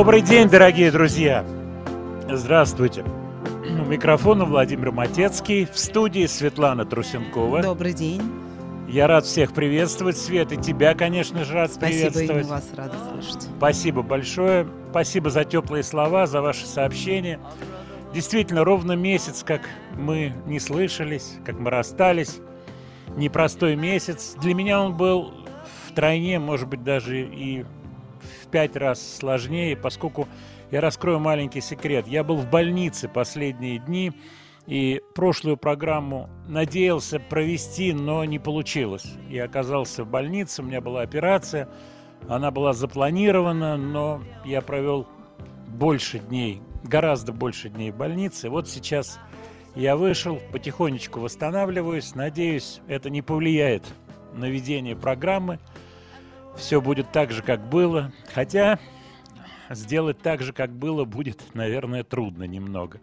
Добрый день, дорогие друзья! Здравствуйте! У микрофона Владимир Матецкий, в студии Светлана Трусенкова. Добрый день. Я рад всех приветствовать. Свет, и тебя, конечно же, рад Спасибо, приветствовать. Спасибо, вас рада слышать. Спасибо большое. Спасибо за теплые слова, за ваши сообщения. Действительно, ровно месяц, как мы не слышались, как мы расстались. Непростой месяц. Для меня он был втройне, может быть, даже и пять раз сложнее, поскольку я раскрою маленький секрет. Я был в больнице последние дни, и прошлую программу надеялся провести, но не получилось. Я оказался в больнице, у меня была операция, она была запланирована, но я провел больше дней, гораздо больше дней в больнице. Вот сейчас я вышел, потихонечку восстанавливаюсь. Надеюсь, это не повлияет на ведение программы все будет так же, как было. Хотя сделать так же, как было, будет, наверное, трудно немного.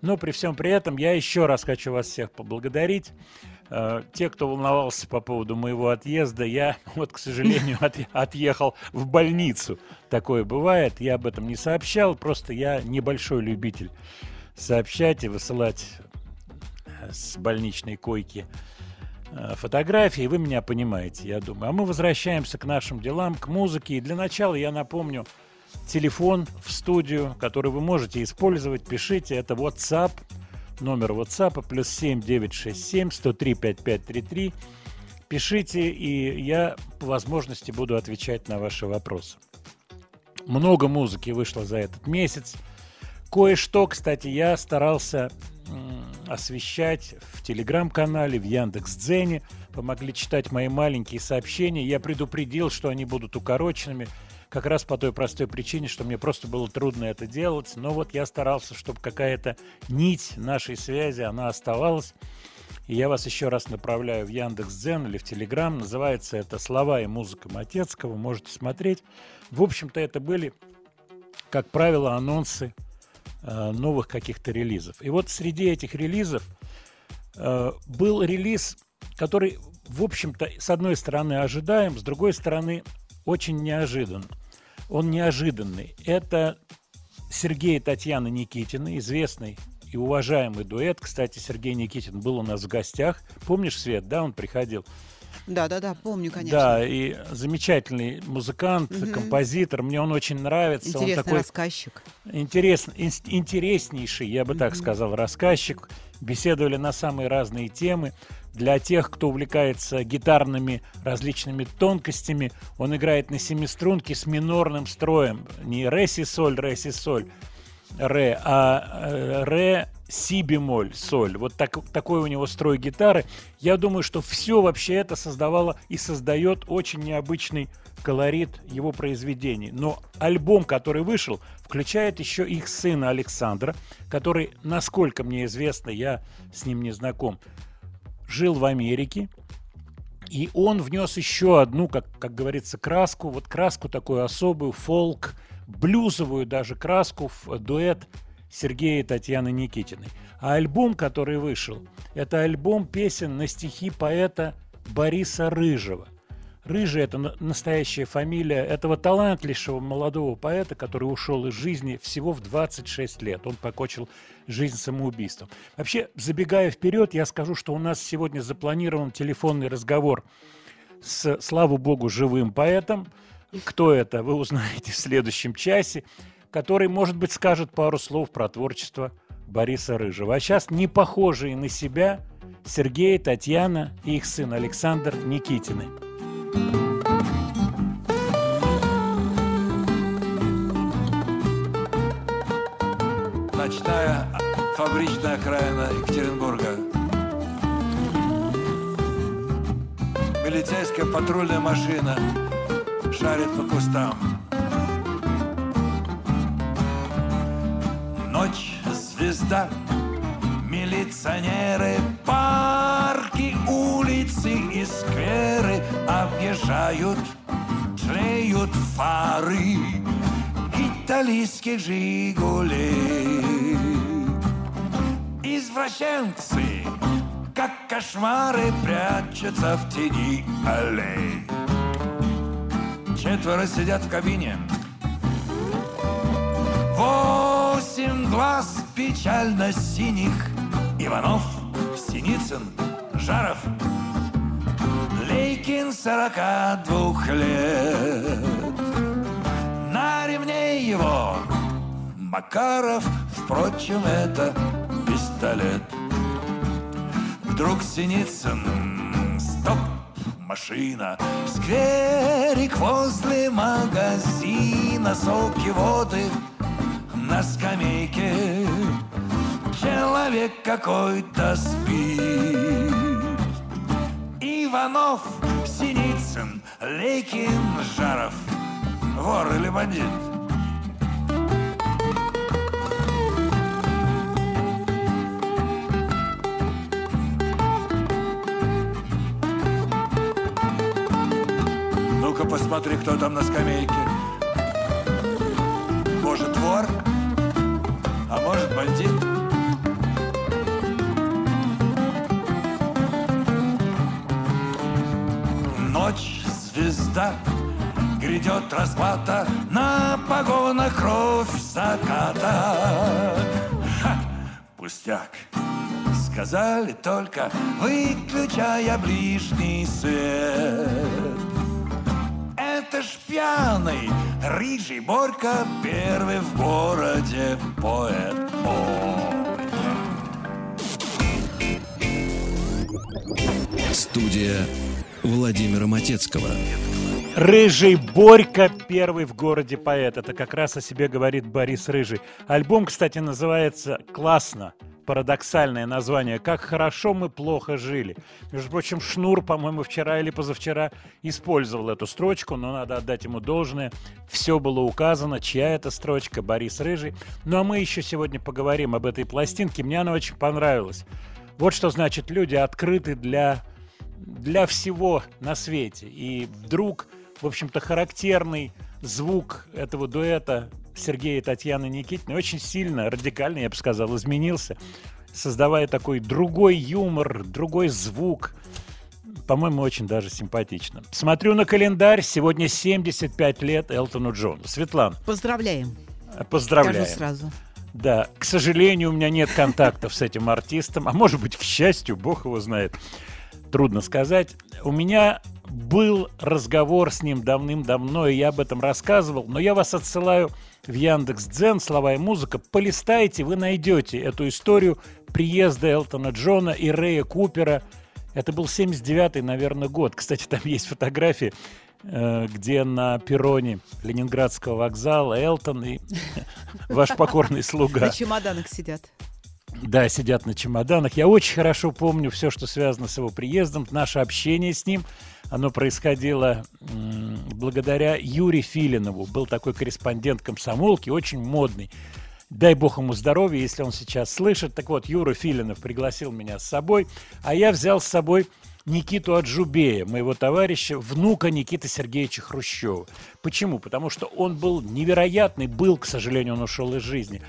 Но при всем при этом я еще раз хочу вас всех поблагодарить. Э, те, кто волновался по поводу моего отъезда, я вот, к сожалению, от, отъехал в больницу. Такое бывает, я об этом не сообщал, просто я небольшой любитель сообщать и высылать с больничной койки Э, фотографии, вы меня понимаете, я думаю. А мы возвращаемся к нашим делам, к музыке. И для начала я напомню телефон в студию, который вы можете использовать. Пишите, это WhatsApp, номер WhatsApp, плюс 7 967 103 5533. Пишите, и я по возможности буду отвечать на ваши вопросы. Много музыки вышло за этот месяц. Кое-что, кстати, я старался освещать в телеграм-канале, в Яндекс.Дзене. Помогли читать мои маленькие сообщения. Я предупредил, что они будут укороченными, как раз по той простой причине, что мне просто было трудно это делать. Но вот я старался, чтобы какая-то нить нашей связи, она оставалась. И я вас еще раз направляю в Яндекс.Дзен или в Телеграм. Называется это «Слова и музыка Матецкого». Можете смотреть. В общем-то, это были, как правило, анонсы новых каких-то релизов. И вот среди этих релизов э, был релиз, который, в общем-то, с одной стороны ожидаем, с другой стороны очень неожидан. Он неожиданный. Это Сергей и Татьяна Никитины, известный и уважаемый дуэт. Кстати, Сергей Никитин был у нас в гостях. Помнишь, Свет, да, он приходил? Да, да, да, помню, конечно. Да, и замечательный музыкант, угу. композитор. Мне он очень нравится. Интересный он такой рассказчик. Интерес, интереснейший, я бы угу. так сказал, рассказчик. Беседовали на самые разные темы. Для тех, кто увлекается гитарными различными тонкостями, он играет на семиструнке с минорным строем. Не ре си соль, ре си соль, ре, а э, ре си бемоль, соль. Вот так, такой у него строй гитары. Я думаю, что все вообще это создавало и создает очень необычный колорит его произведений. Но альбом, который вышел, включает еще их сына Александра, который, насколько мне известно, я с ним не знаком, жил в Америке, и он внес еще одну, как, как говорится, краску, вот краску такую особую, фолк, блюзовую даже краску в дуэт Сергея и Татьяны Никитиной. А альбом, который вышел, это альбом песен на стихи поэта Бориса Рыжего. Рыжий – это настоящая фамилия этого талантливого молодого поэта, который ушел из жизни всего в 26 лет. Он покончил жизнь самоубийством. Вообще, забегая вперед, я скажу, что у нас сегодня запланирован телефонный разговор с, слава богу, живым поэтом. Кто это, вы узнаете в следующем часе, который, может быть, скажет пару слов про творчество Бориса Рыжего. А сейчас не похожие на себя Сергей, Татьяна и их сын Александр Никитины. Ночная фабричная окраина Екатеринбурга. Милицейская патрульная машина шарит по кустам. Ночь, звезда, милиционеры, парки, улицы и скверы объезжают, тлеют фары итальянских «Жигулей». Извращенцы, как кошмары, прячутся в тени аллей. Четверо сидят в кабине. Восемь глаз печально синих. Иванов, Синицын, Жаров, Лейкин сорока двух лет. На ремне его Макаров, впрочем, это пистолет. Вдруг Синицын, стоп, машина, скверик возле магазина, соки воды на скамейке человек какой-то спит. Иванов, Синицын, Лейкин, Жаров, вор или бандит? Посмотри, кто там на скамейке. Может, вор? А может, бандит? Ночь, звезда, грядет расплата На погонах кровь заката Ха, пустяк Сказали только, выключая ближний свет пьяный, рыжий Борька Первый в городе поэт. Студия Владимира Матецкого. Рыжий Борька, первый в городе поэт. Это как раз о себе говорит Борис Рыжий. Альбом, кстати, называется «Классно». Парадоксальное название «Как хорошо мы плохо жили». Между прочим, Шнур, по-моему, вчера или позавчера использовал эту строчку, но надо отдать ему должное. Все было указано, чья это строчка, Борис Рыжий. Ну а мы еще сегодня поговорим об этой пластинке. Мне она очень понравилась. Вот что значит люди открыты для, для всего на свете. И вдруг, в общем-то, характерный звук этого дуэта Сергея и Татьяны Никитиной очень сильно, радикально, я бы сказал, изменился, создавая такой другой юмор, другой звук. По-моему, очень даже симпатично. Смотрю на календарь. Сегодня 75 лет Элтону Джону. Светлана, Поздравляем. поздравляю. Скажу сразу. Да, к сожалению, у меня нет контактов с этим артистом, а может быть, к счастью, бог его знает. Трудно сказать. У меня был разговор с ним давным-давно, и я об этом рассказывал, но я вас отсылаю в Яндекс Дзен, слова и музыка. Полистайте, вы найдете эту историю приезда Элтона Джона и Рэя Купера Это был 79-й, наверное, год. Кстати, там есть фотографии, э, где на перроне Ленинградского вокзала Элтон и ваш покорный слуга. На чемоданах сидят. Да, сидят на чемоданах. Я очень хорошо помню все, что связано с его приездом, наше общение с ним. Оно происходило благодаря Юрию Филинову. Был такой корреспондент комсомолки, очень модный. Дай бог ему здоровья, если он сейчас слышит. Так вот, Юра Филинов пригласил меня с собой, а я взял с собой Никиту Аджубея, моего товарища, внука Никиты Сергеевича Хрущева. Почему? Потому что он был невероятный, был, к сожалению, он ушел из жизни,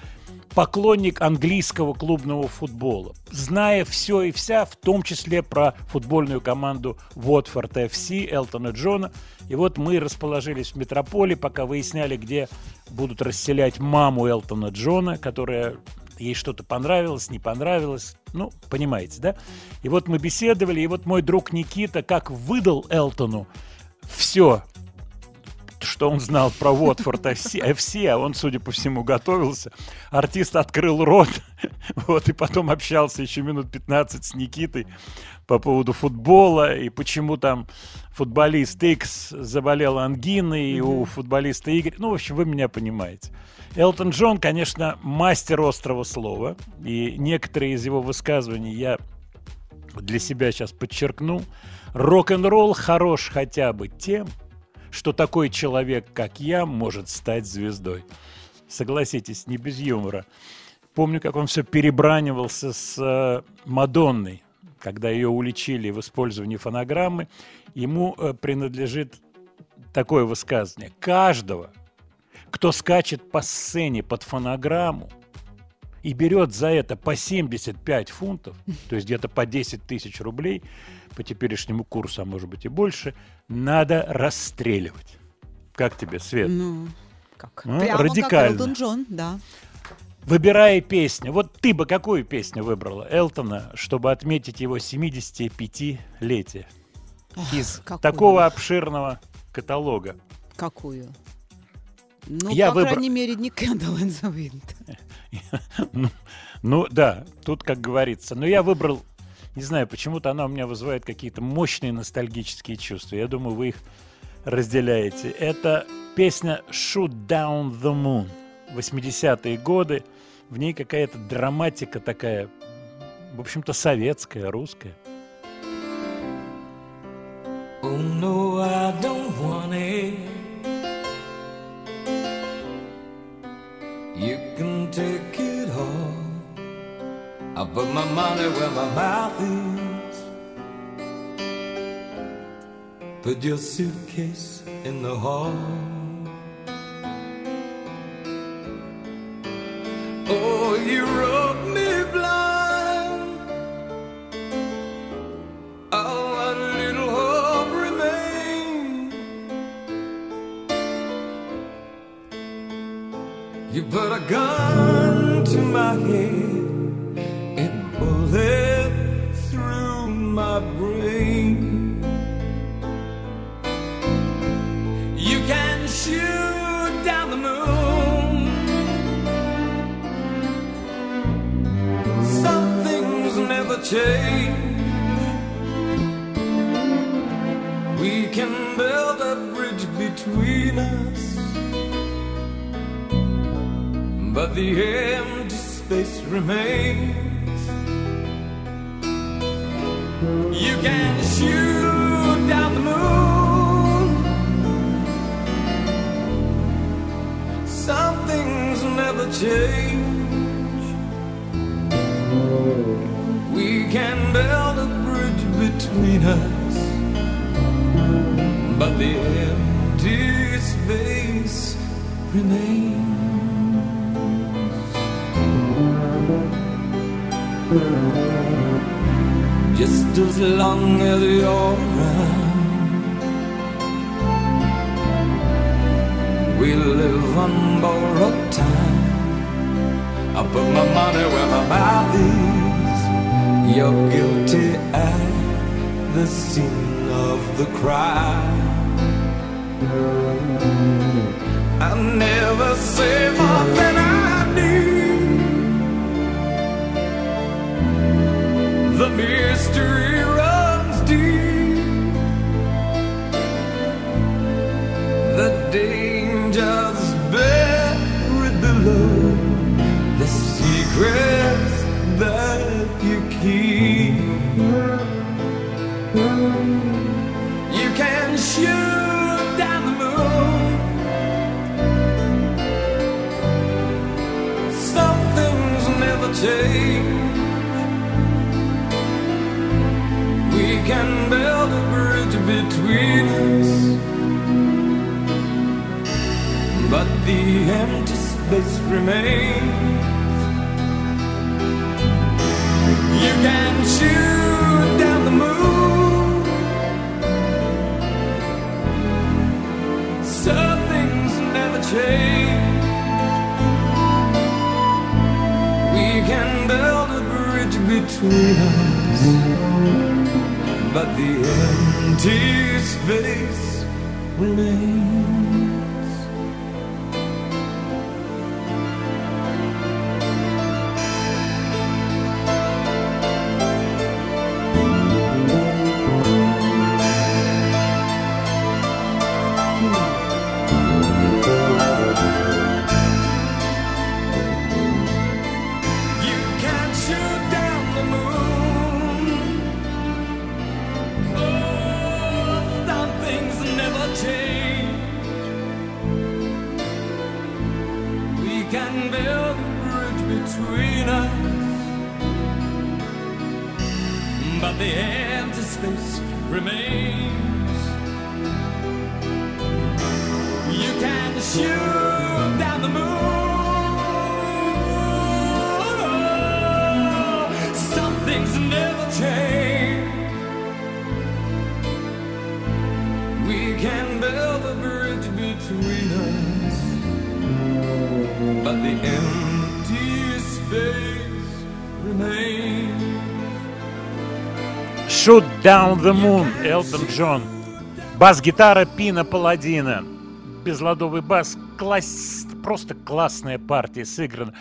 поклонник английского клубного футбола, зная все и вся, в том числе про футбольную команду Уотфорд ФС Элтона Джона. И вот мы расположились в метрополе, пока выясняли, где будут расселять маму Элтона Джона, которая ей что-то понравилось, не понравилось. Ну, понимаете, да? И вот мы беседовали, и вот мой друг Никита как выдал Элтону все, что он знал про Уотфорд FC, а он, судя по всему, готовился. Артист открыл рот, вот, и потом общался еще минут 15 с Никитой по поводу футбола, и почему там футболист X заболел ангиной, и у футболиста Y. Ну, в общем, вы меня понимаете. Элтон Джон, конечно, мастер острого слова, и некоторые из его высказываний я для себя сейчас подчеркну. Рок-н-ролл хорош хотя бы тем, что такой человек, как я, может стать звездой. Согласитесь, не без юмора. Помню, как он все перебранивался с э, Мадонной, когда ее уличили в использовании фонограммы. Ему э, принадлежит такое высказывание. Каждого, кто скачет по сцене под фонограмму и берет за это по 75 фунтов, то есть где-то по 10 тысяч рублей, по теперешнему курсу, а может быть и больше, надо расстреливать. Как тебе, Свет? Ну, как? Ну, Прямо радикально. как Элтон Джон, да. Выбирая песню, вот ты бы какую песню выбрала Элтона, чтобы отметить его 75-летие из какую? такого обширного каталога? Какую? Ну, Я по выбрал- крайней мере, не Candle in the Wind. Ну, ну да, тут как говорится. Но я выбрал, не знаю, почему-то она у меня вызывает какие-то мощные ностальгические чувства. Я думаю, вы их разделяете. Это песня Shoot Down the Moon. 80-е годы. В ней какая-то драматика такая, в общем-то, советская, русская. Oh no, I don't want it. You can take it all. I put my money where my mouth is. Put your suitcase in the hall. Oh, you wrote me blind. You put a gun to my head, it bullet through my brain. You can shoot down the moon. Some things never change. We can build a bridge between us, but the empty space remains. You can shoot down the moon. Some things never change. We can build a bridge between us, but the empty space remains. Just as long as you're around, we live on borrowed time. I put my money where my mouth is. You're guilty at the scene of the crime. I never say more than I The mystery runs deep. The danger's buried below. The secrets that you keep. You can shoot down the moon. Something's never changed. Can build a bridge between us. But the empty space remains. You can shoot down the moon. Some things never change. We can build a bridge between us. But the empty space remains. Down the Moon, Элтон Джон. Бас-гитара Пино Палладино. Безладовый бас. Класс... Просто классная партия сыграна.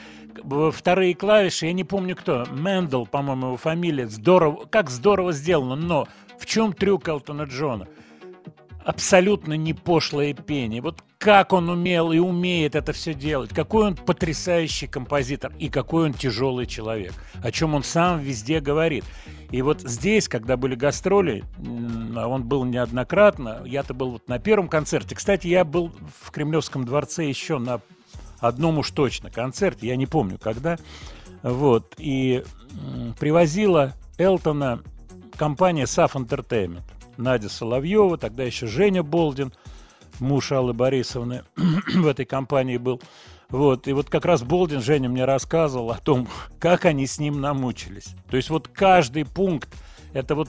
Вторые клавиши, я не помню кто. Мэндел, по-моему, его фамилия. Здорово, как здорово сделано. Но в чем трюк Элтона Джона? Абсолютно не пошлое пение. Вот как он умел и умеет это все делать, какой он потрясающий композитор и какой он тяжелый человек, о чем он сам везде говорит. И вот здесь, когда были гастроли, а он был неоднократно, я-то был вот на первом концерте. Кстати, я был в Кремлевском дворце еще на одном уж точно концерте, я не помню когда. Вот, и привозила Элтона компания SAF Entertainment. Надя Соловьева, тогда еще Женя Болдин, муж Аллы Борисовны в этой компании был. Вот, и вот как раз Болдин, Женя мне рассказывал о том, как они с ним намучились. То есть вот каждый пункт, это вот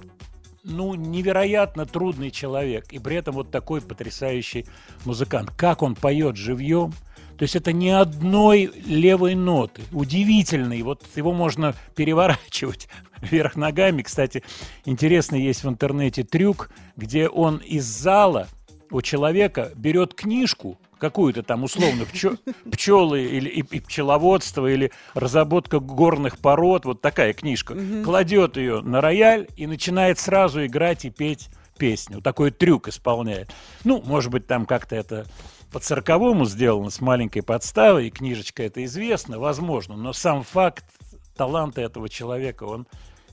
ну, невероятно трудный человек, и при этом вот такой потрясающий музыкант. Как он поет живьем, то есть это ни одной левой ноты. Удивительный. Вот его можно переворачивать вверх ногами. Кстати, интересный есть в интернете трюк, где он из зала у человека берет книжку, какую-то там условно пчелы или и, и пчеловодство или разработка горных пород, вот такая книжка, кладет ее на рояль и начинает сразу играть и петь песню. Вот Такой трюк исполняет. Ну, может быть, там как-то это по цирковому сделано с маленькой подставой, и книжечка это известно, возможно, но сам факт таланта этого человека, он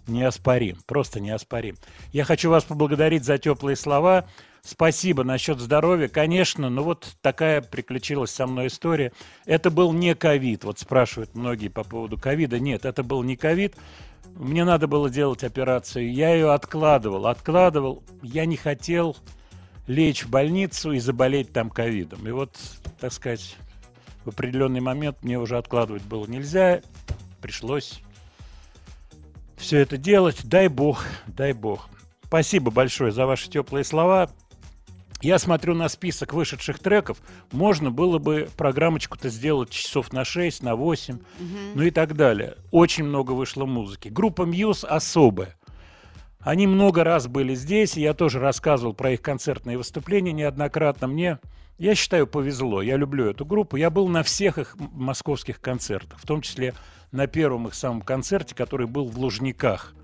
неоспорим, просто неоспорим. Я хочу вас поблагодарить за теплые слова. Спасибо насчет здоровья. Конечно, ну вот такая приключилась со мной история. Это был не ковид. Вот спрашивают многие по поводу ковида. Нет, это был не ковид. Мне надо было делать операцию. Я ее откладывал, откладывал. Я не хотел лечь в больницу и заболеть там ковидом. И вот, так сказать, в определенный момент мне уже откладывать было нельзя. Пришлось все это делать. Дай бог, дай бог. Спасибо большое за ваши теплые слова. Я смотрю на список вышедших треков. Можно было бы программочку-то сделать часов на 6, на 8, ну и так далее. Очень много вышло музыки. Группа Muse особая. Они много раз были здесь, и я тоже рассказывал про их концертные выступления неоднократно. Мне, я считаю, повезло. Я люблю эту группу. Я был на всех их московских концертах, в том числе на первом их самом концерте, который был в Лужниках.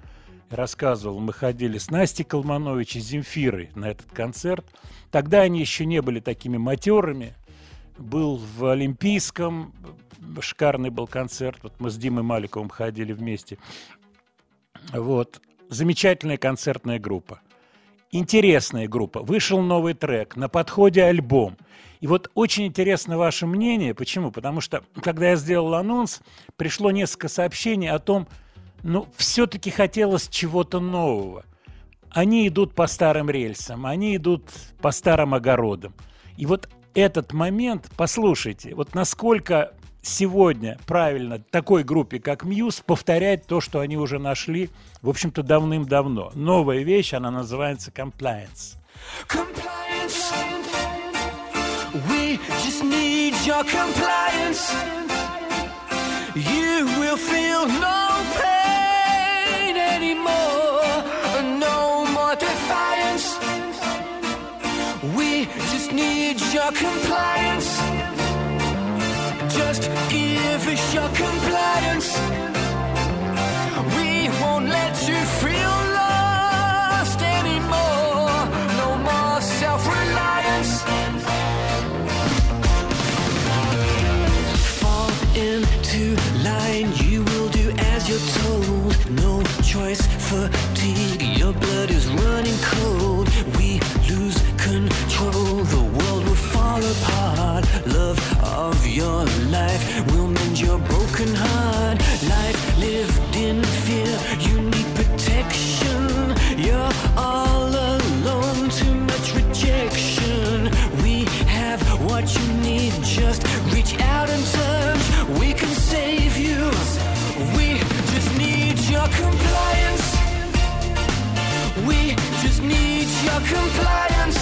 Рассказывал, мы ходили с Настей Колманович и Земфирой на этот концерт. Тогда они еще не были такими матерыми. был в Олимпийском, шикарный был концерт. Вот мы с Димой Маликовым ходили вместе. Вот. Замечательная концертная группа. Интересная группа. Вышел новый трек, на подходе альбом. И вот очень интересно ваше мнение. Почему? Потому что, когда я сделал анонс, пришло несколько сообщений о том, ну, все-таки хотелось чего-то нового. Они идут по старым рельсам, они идут по старым огородам. И вот этот момент, послушайте, вот насколько сегодня правильно такой группе, как Мьюз, повторять то, что они уже нашли, в общем-то, давным-давно. Новая вещь, она называется compliance. Compliance. We just need your compliance. You will feel no pain anymore. No more defiance. We just need your compliance. Just give us your compliance. We won't let you feel lost anymore. No more self reliance. Fall into line, you will do as you're told. No choice, fatigue, broken heart. Life lived in fear, you need protection. You're all alone, too much rejection. We have what you need, just reach out and touch. We can save you. We just need your compliance. We just need your compliance.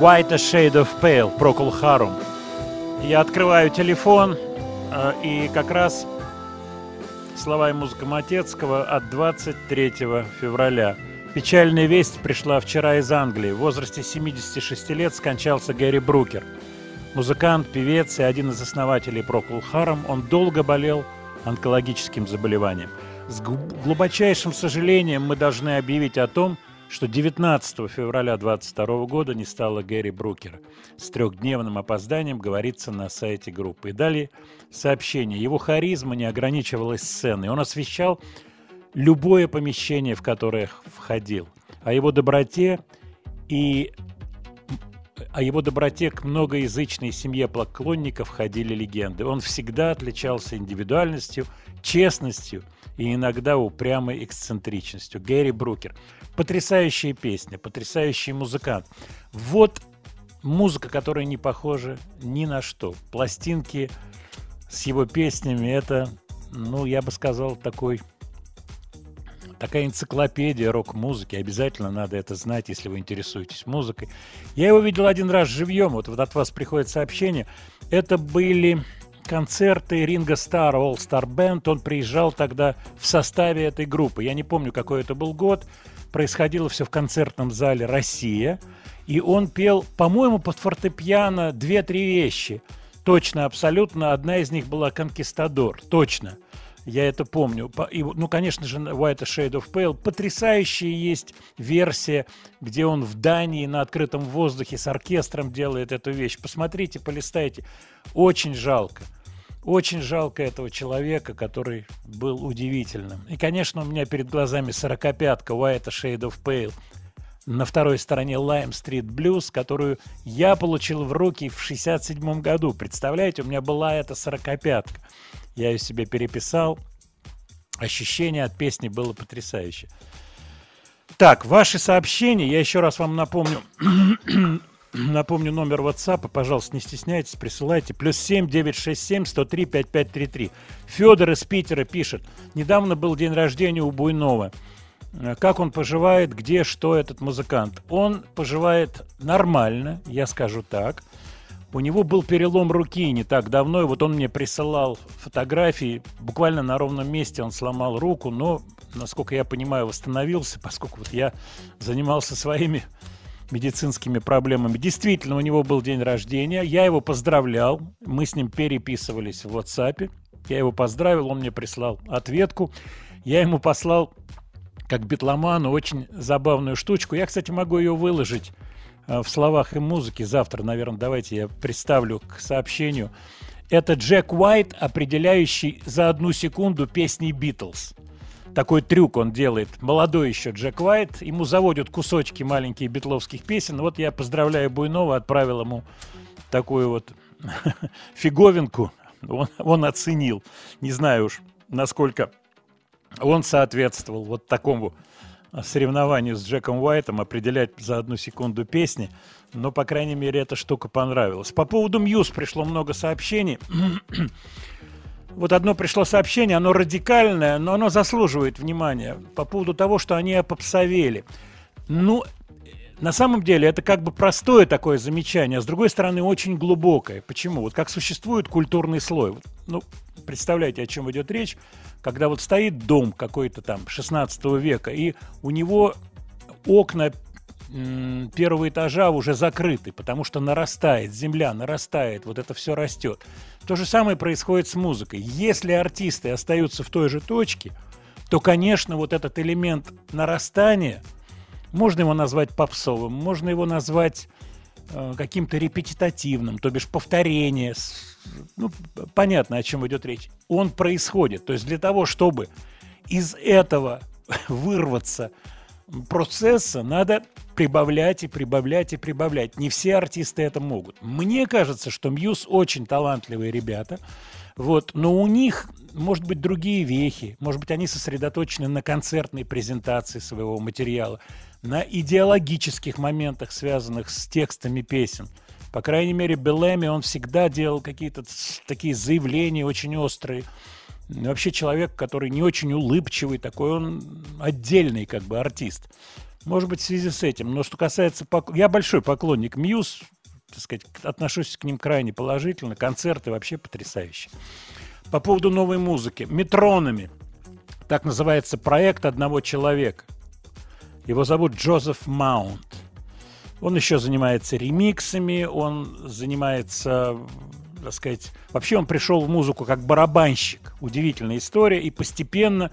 White a Shade of Pale, Procol Harum. Я открываю телефон, э, и как раз слова и музыка Матецкого от 23 февраля. Печальная весть пришла вчера из Англии. В возрасте 76 лет скончался Гэри Брукер. Музыкант, певец и один из основателей Procol Harum. Он долго болел онкологическим заболеванием. С глубочайшим сожалением мы должны объявить о том, что 19 февраля 2022 года не стало Гэри Брукера. С трехдневным опозданием говорится на сайте группы. И далее сообщение. Его харизма не ограничивалась сценой. Он освещал любое помещение, в которое входил. О его доброте и о его доброте к многоязычной семье поклонников ходили легенды. Он всегда отличался индивидуальностью, честностью и иногда упрямой эксцентричностью. Гэри Брукер. Потрясающая песня, потрясающий музыкант. Вот музыка, которая не похожа ни на что. Пластинки с его песнями это, ну, я бы сказал, такой такая энциклопедия рок-музыки. Обязательно надо это знать, если вы интересуетесь музыкой. Я его видел один раз живьем. Вот, вот от вас приходит сообщение. Это были концерты Ринга Стар, All Star Band. Он приезжал тогда в составе этой группы. Я не помню, какой это был год. Происходило все в концертном зале «Россия». И он пел, по-моему, под фортепиано две-три вещи. Точно, абсолютно. Одна из них была «Конкистадор». Точно. Я это помню. И, ну, конечно же, White Shade of Pale. Потрясающая есть версия, где он в Дании на открытом воздухе с оркестром делает эту вещь. Посмотрите, полистайте. Очень жалко. Очень жалко этого человека, который был удивительным. И, конечно, у меня перед глазами сорокопятка White Shade of Pale на второй стороне Lime Street Blues, которую я получил в руки в 67 году. Представляете, у меня была эта сорокопятка. Я ее себе переписал. Ощущение от песни было потрясающе. Так, ваши сообщения, я еще раз вам напомню, напомню номер WhatsApp, пожалуйста, не стесняйтесь, присылайте. Плюс 7 967 103 5533. Федор из Питера пишет. Недавно был день рождения у Буйнова. Как он поживает, где, что этот музыкант? Он поживает нормально, я скажу так. У него был перелом руки не так давно, и вот он мне присылал фотографии. Буквально на ровном месте он сломал руку, но, насколько я понимаю, восстановился, поскольку вот я занимался своими медицинскими проблемами. Действительно, у него был день рождения. Я его поздравлял. Мы с ним переписывались в WhatsApp. Я его поздравил, он мне прислал ответку. Я ему послал, как битломану, очень забавную штучку. Я, кстати, могу ее выложить Э, в словах и музыке. Завтра, наверное, давайте я представлю к сообщению. Это Джек Уайт, определяющий за одну секунду песни Битлз. Такой трюк он делает. Молодой еще Джек Уайт. Ему заводят кусочки маленькие битловских песен. Вот я поздравляю Буйнова, отправил ему такую вот фиговинку. Он, он оценил. Не знаю уж, насколько он соответствовал вот такому соревнованию с Джеком Уайтом определять за одну секунду песни, но, по крайней мере, эта штука понравилась. По поводу Мьюз пришло много сообщений. Вот одно пришло сообщение, оно радикальное, но оно заслуживает внимания по поводу того, что они опопсовели. Ну, на самом деле это как бы простое такое замечание, а с другой стороны очень глубокое. Почему? Вот как существует культурный слой. Ну, представляете, о чем идет речь когда вот стоит дом какой-то там 16 века, и у него окна первого этажа уже закрыты, потому что нарастает, земля нарастает, вот это все растет. То же самое происходит с музыкой. Если артисты остаются в той же точке, то, конечно, вот этот элемент нарастания, можно его назвать попсовым, можно его назвать э, каким-то репетитативным, то бишь повторение, ну, понятно, о чем идет речь, он происходит. То есть для того, чтобы из этого вырваться процесса, надо прибавлять и прибавлять и прибавлять. Не все артисты это могут. Мне кажется, что Мьюз очень талантливые ребята, вот, но у них, может быть, другие вехи, может быть, они сосредоточены на концертной презентации своего материала, на идеологических моментах, связанных с текстами песен – по крайней мере, Белэми, он всегда делал какие-то такие заявления очень острые. Вообще человек, который не очень улыбчивый, такой он отдельный как бы артист. Может быть, в связи с этим. Но что касается... пок- Я большой поклонник Мьюз, так сказать, отношусь к ним крайне положительно. Концерты вообще потрясающие. По поводу новой музыки. Метронами. Так называется проект одного человека. Его зовут Джозеф Маунт. Он еще занимается ремиксами, он занимается, так сказать, вообще он пришел в музыку как барабанщик. Удивительная история. И постепенно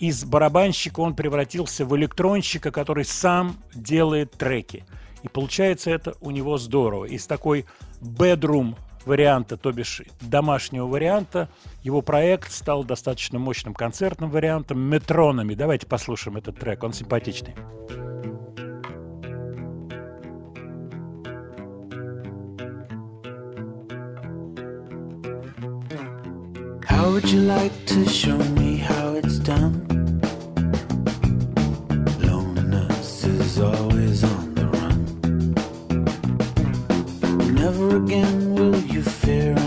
из барабанщика он превратился в электронщика, который сам делает треки. И получается это у него здорово. Из такой bedroom варианта, то бишь домашнего варианта, его проект стал достаточно мощным концертным вариантом метронами. Давайте послушаем этот трек, он симпатичный. How would you like to show me how it's done? Loneliness is always on the run. Never again there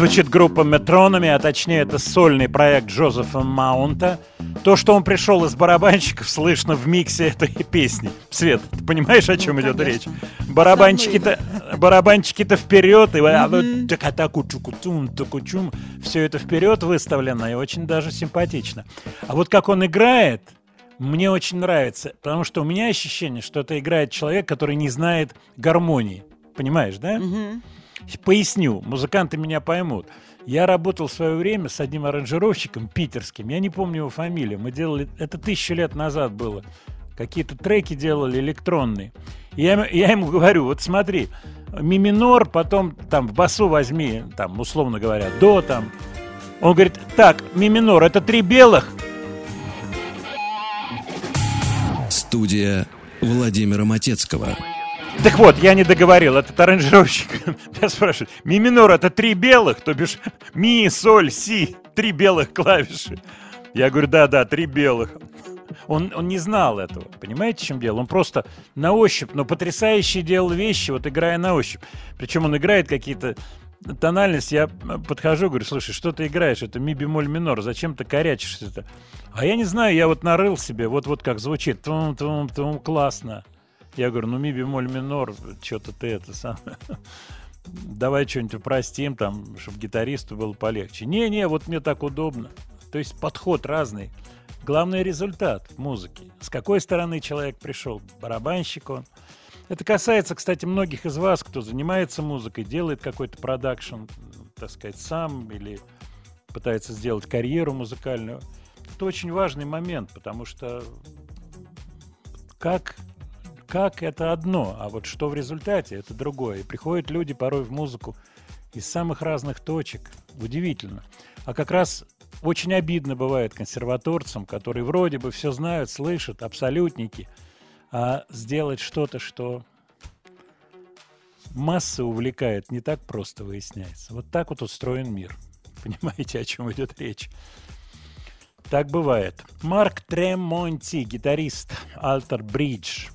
Звучит группа Метронами, а точнее это сольный проект Джозефа Маунта. То, что он пришел из барабанщиков, слышно в миксе этой песни. Свет, ты понимаешь, о чем Ну, идет конечно. речь? Барабанчики-то барабанчики-то вперед, и таку-чум. все это вперед выставлено и очень даже симпатично. А вот как он играет, мне очень нравится, потому что у меня ощущение, что это играет человек, который не знает гармонии. Понимаешь, да? Поясню, музыканты меня поймут. Я работал в свое время с одним аранжировщиком питерским, я не помню его фамилию, мы делали, это тысячу лет назад было, какие-то треки делали электронные. И Я, я ему говорю, вот смотри, ми минор, потом там в басу возьми, там, условно говоря, до там. Он говорит, так, ми минор, это три белых, Студия Владимира Матецкого. Так вот, я не договорил. Этот аранжировщик меня спрашивает, ми минор это три белых, то бишь ми, соль, си, три белых клавиши. Я говорю, да-да, три белых. Он, он не знал этого, понимаете, в чем дело? Он просто на ощупь, но потрясающе делал вещи, вот играя на ощупь. Причем он играет какие-то тональности, я подхожу, говорю, слушай, что ты играешь? Это ми бемоль минор, зачем ты корячишься-то? А я не знаю, я вот нарыл себе, вот-вот как звучит, тум тум тум классно. Я говорю, ну ми бемоль минор, что-то ты это сам. Давай что-нибудь упростим, там, чтобы гитаристу было полегче. Не-не, вот мне так удобно. То есть подход разный. Главный результат в музыке. С какой стороны человек пришел? Барабанщик он. Это касается, кстати, многих из вас, кто занимается музыкой, делает какой-то продакшн, так сказать, сам или пытается сделать карьеру музыкальную. Это очень важный момент, потому что как, как это одно, а вот что в результате, это другое. И приходят люди порой в музыку из самых разных точек. Удивительно. А как раз очень обидно бывает консерваторцам, которые вроде бы все знают, слышат, абсолютники, а сделать что-то, что массы увлекает, не так просто выясняется. Вот так вот устроен мир. Понимаете, о чем идет речь? Так бывает. Марк Тремонти, гитарист Alter Bridge.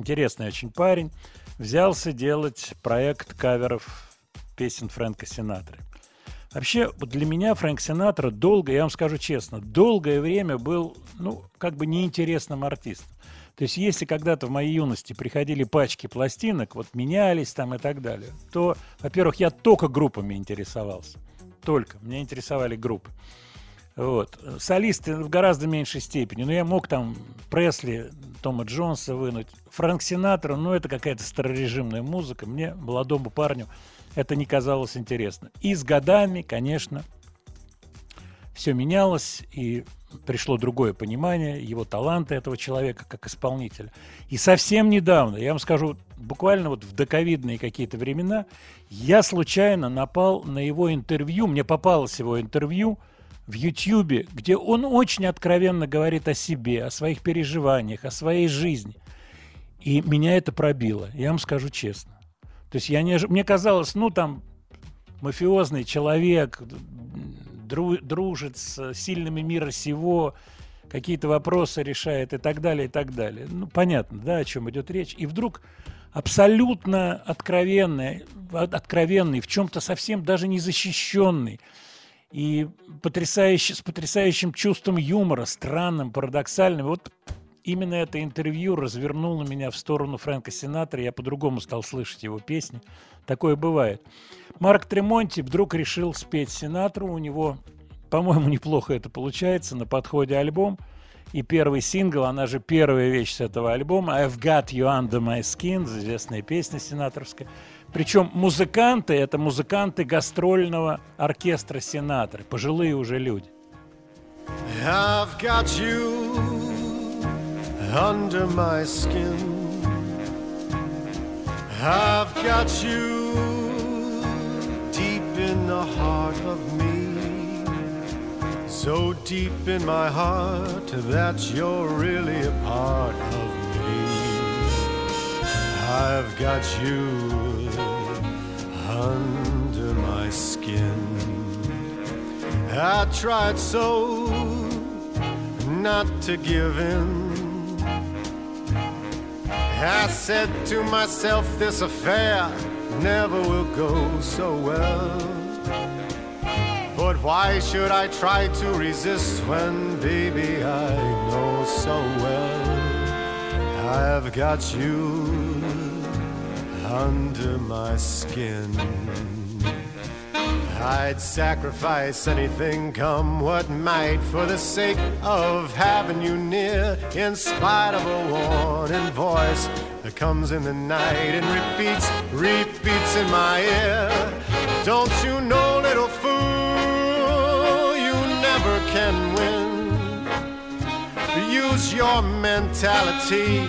Интересный очень парень. Взялся делать проект каверов песен Фрэнка Синатры. Вообще, для меня Фрэнк Синатра долго, я вам скажу честно, долгое время был, ну, как бы неинтересным артистом. То есть, если когда-то в моей юности приходили пачки пластинок, вот менялись там и так далее, то, во-первых, я только группами интересовался. Только. Меня интересовали группы. Вот. Солисты в гораздо меньшей степени. Но я мог там Пресли, Тома Джонса вынуть. Фрэнк Синатра, ну, это какая-то старорежимная музыка. Мне, молодому парню, это не казалось интересно. И с годами, конечно, все менялось, и пришло другое понимание его таланта этого человека как исполнителя. И совсем недавно, я вам скажу, буквально вот в доковидные какие-то времена, я случайно напал на его интервью, мне попалось его интервью в Ютьюбе, где он очень откровенно говорит о себе, о своих переживаниях, о своей жизни. И меня это пробило, я вам скажу честно. То есть я не, мне казалось, ну там мафиозный человек, дру- дружит с сильными мира сего, какие-то вопросы решает и так далее, и так далее. Ну, понятно, да, о чем идет речь. И вдруг абсолютно откровенный, от- откровенный, в чем-то совсем даже не защищенный, и потрясающе, с потрясающим чувством юмора, странным, парадоксальным. Вот именно это интервью развернуло меня в сторону Фрэнка Синатра. Я по-другому стал слышать его песни. Такое бывает. Марк Тремонти вдруг решил спеть Синатру. У него, по-моему, неплохо это получается. На подходе альбом. И первый сингл, она же первая вещь с этого альбома, I've Got You Under My Skin, известная песня сенаторская. Причем музыканты, это музыканты гастрольного оркестра Сенаторы, пожилые уже люди. I've got you under my skin. I've got you deep in the heart of me. So deep in my heart that you're really a part of me. I've got you under my skin. I tried so not to give in. I said to myself, this affair never will go so well. But why should I try to resist when, baby, I know so well I've got you under my skin? I'd sacrifice anything, come what might, for the sake of having you near. In spite of a warning voice that comes in the night and repeats, repeats in my ear. Don't you know, little fool, you never can win. Use your mentality,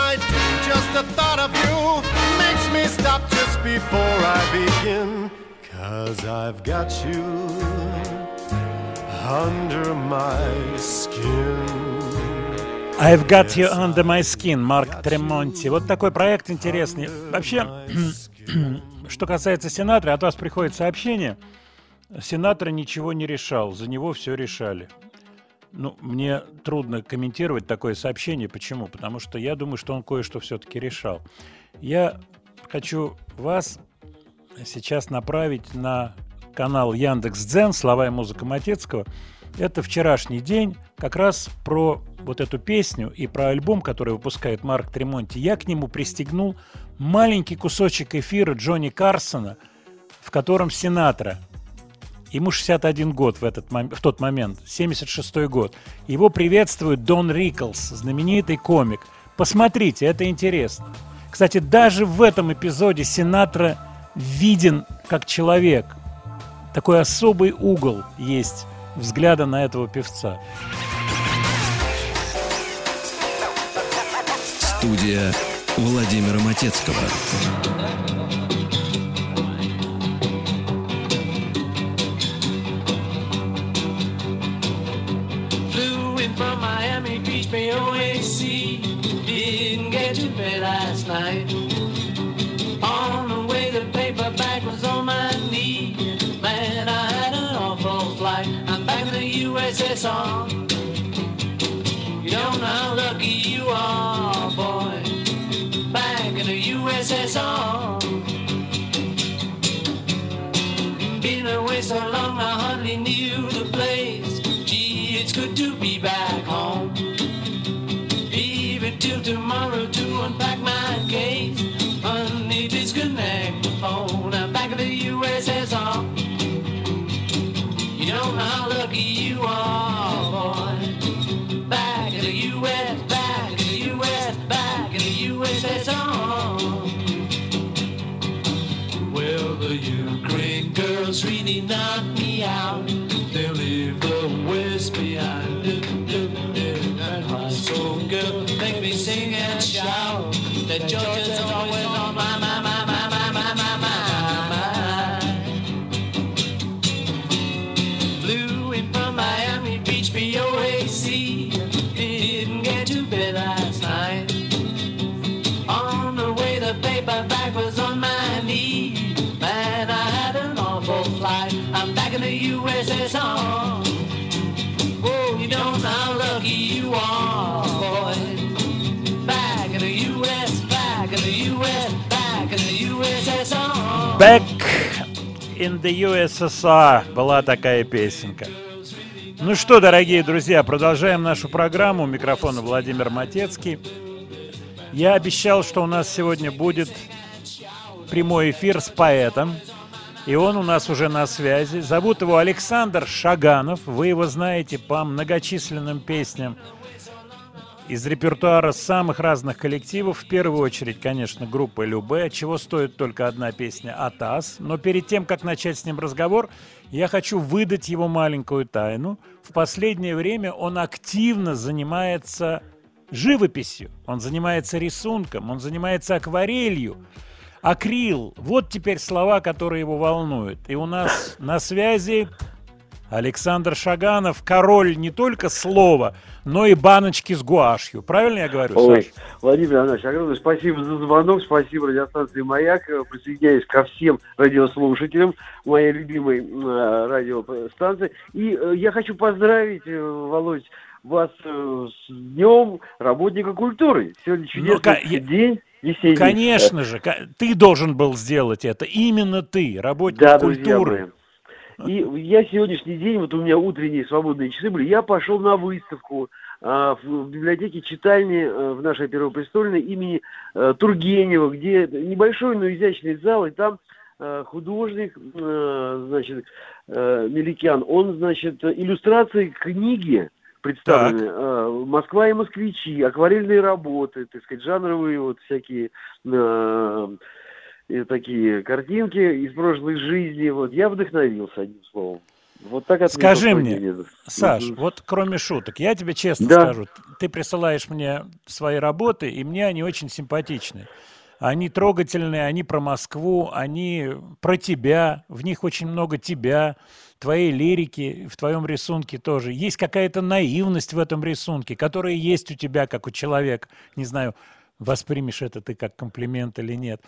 just the thought of you makes me stop just before I begin. Cause I've got you under my skin. I've got you under my skin, Марк Тремонти. Вот такой проект интересный. Вообще, что касается сенатора, от вас приходит сообщение. Сенатор ничего не решал, за него все решали. Ну, мне трудно комментировать такое сообщение. Почему? Потому что я думаю, что он кое-что все-таки решал. Я хочу вас сейчас направить на канал Яндекс Дзен «Слова и музыка Матецкого». Это вчерашний день, как раз про вот эту песню и про альбом, который выпускает Марк Тремонти. Я к нему пристегнул маленький кусочек эфира Джонни Карсона, в котором Синатра Ему 61 год в, этот, мом- в тот момент, 76 год. Его приветствует Дон Риклс, знаменитый комик. Посмотрите, это интересно. Кстати, даже в этом эпизоде Синатра виден как человек. Такой особый угол есть взгляда на этого певца. Студия Владимира Матецкого. Miami Beach, BOAC. Didn't get to bed last night. On the way, the paperback was on my knee. Man, I had an awful flight. I'm back in the USSR. You don't know how lucky you are, boy. Back in the USSR. Been away so long, I hardly knew the place. Gee, it's good to be back home. Tomorrow to unpack my case. Honey, disconnect the phone. I'm back in the USSR. You don't know how lucky you are, boy. Back in the US, back in the US, back in the USSR. Well, the Ukraine girls really knocked me out. They'll leave the West behind. And my soul girl sing and shout. That Georgia's always on my, my, Back in the USSR была такая песенка. Ну что, дорогие друзья, продолжаем нашу программу. У Владимир Матецкий. Я обещал, что у нас сегодня будет прямой эфир с поэтом. И он у нас уже на связи. Зовут его Александр Шаганов. Вы его знаете по многочисленным песням из репертуара самых разных коллективов. В первую очередь, конечно, группа Любе, чего стоит только одна песня «Атас». Но перед тем, как начать с ним разговор, я хочу выдать его маленькую тайну. В последнее время он активно занимается живописью, он занимается рисунком, он занимается акварелью. Акрил. Вот теперь слова, которые его волнуют. И у нас на связи Александр Шаганов, король не только слова, но и баночки с гуашью. Правильно я говорю, Ой, Саша? Владимир Анатольевич, огромное спасибо за звонок, спасибо радиостанции «Маяк». Э, Присоединяюсь ко всем радиослушателям моей любимой э, радиостанции. И э, я хочу поздравить, э, Володь, вас э, с Днем работника культуры. Сегодня чудесный ка- я- день. Конечно же, ты должен был сделать это. Именно ты, работник Да, друзья культуры. мои. И я сегодняшний день, вот у меня утренние свободные часы были, я пошел на выставку а, в библиотеке читальни э, в нашей Первопрестольной имени э, Тургенева, где небольшой, но изящный зал, и там э, художник, э, значит, э, Меликян, он, значит, иллюстрации к книге представлены. э, Москва и москвичи, акварельные работы, так сказать, жанровые вот всякие э, и такие картинки из прошлой жизни. Вот я вдохновился одним словом. Вот так Скажи мне, дед. Саш, Мгм. вот кроме шуток, я тебе честно Да. скажу, ты присылаешь мне свои работы, и мне они очень симпатичны. Они трогательные, они про Москву, они про тебя, в них очень много тебя, твоей лирики, в твоем рисунке тоже. Есть какая-то наивность в этом рисунке, которая есть у тебя, как у человека. Не знаю, воспримешь это ты как комплимент или нет.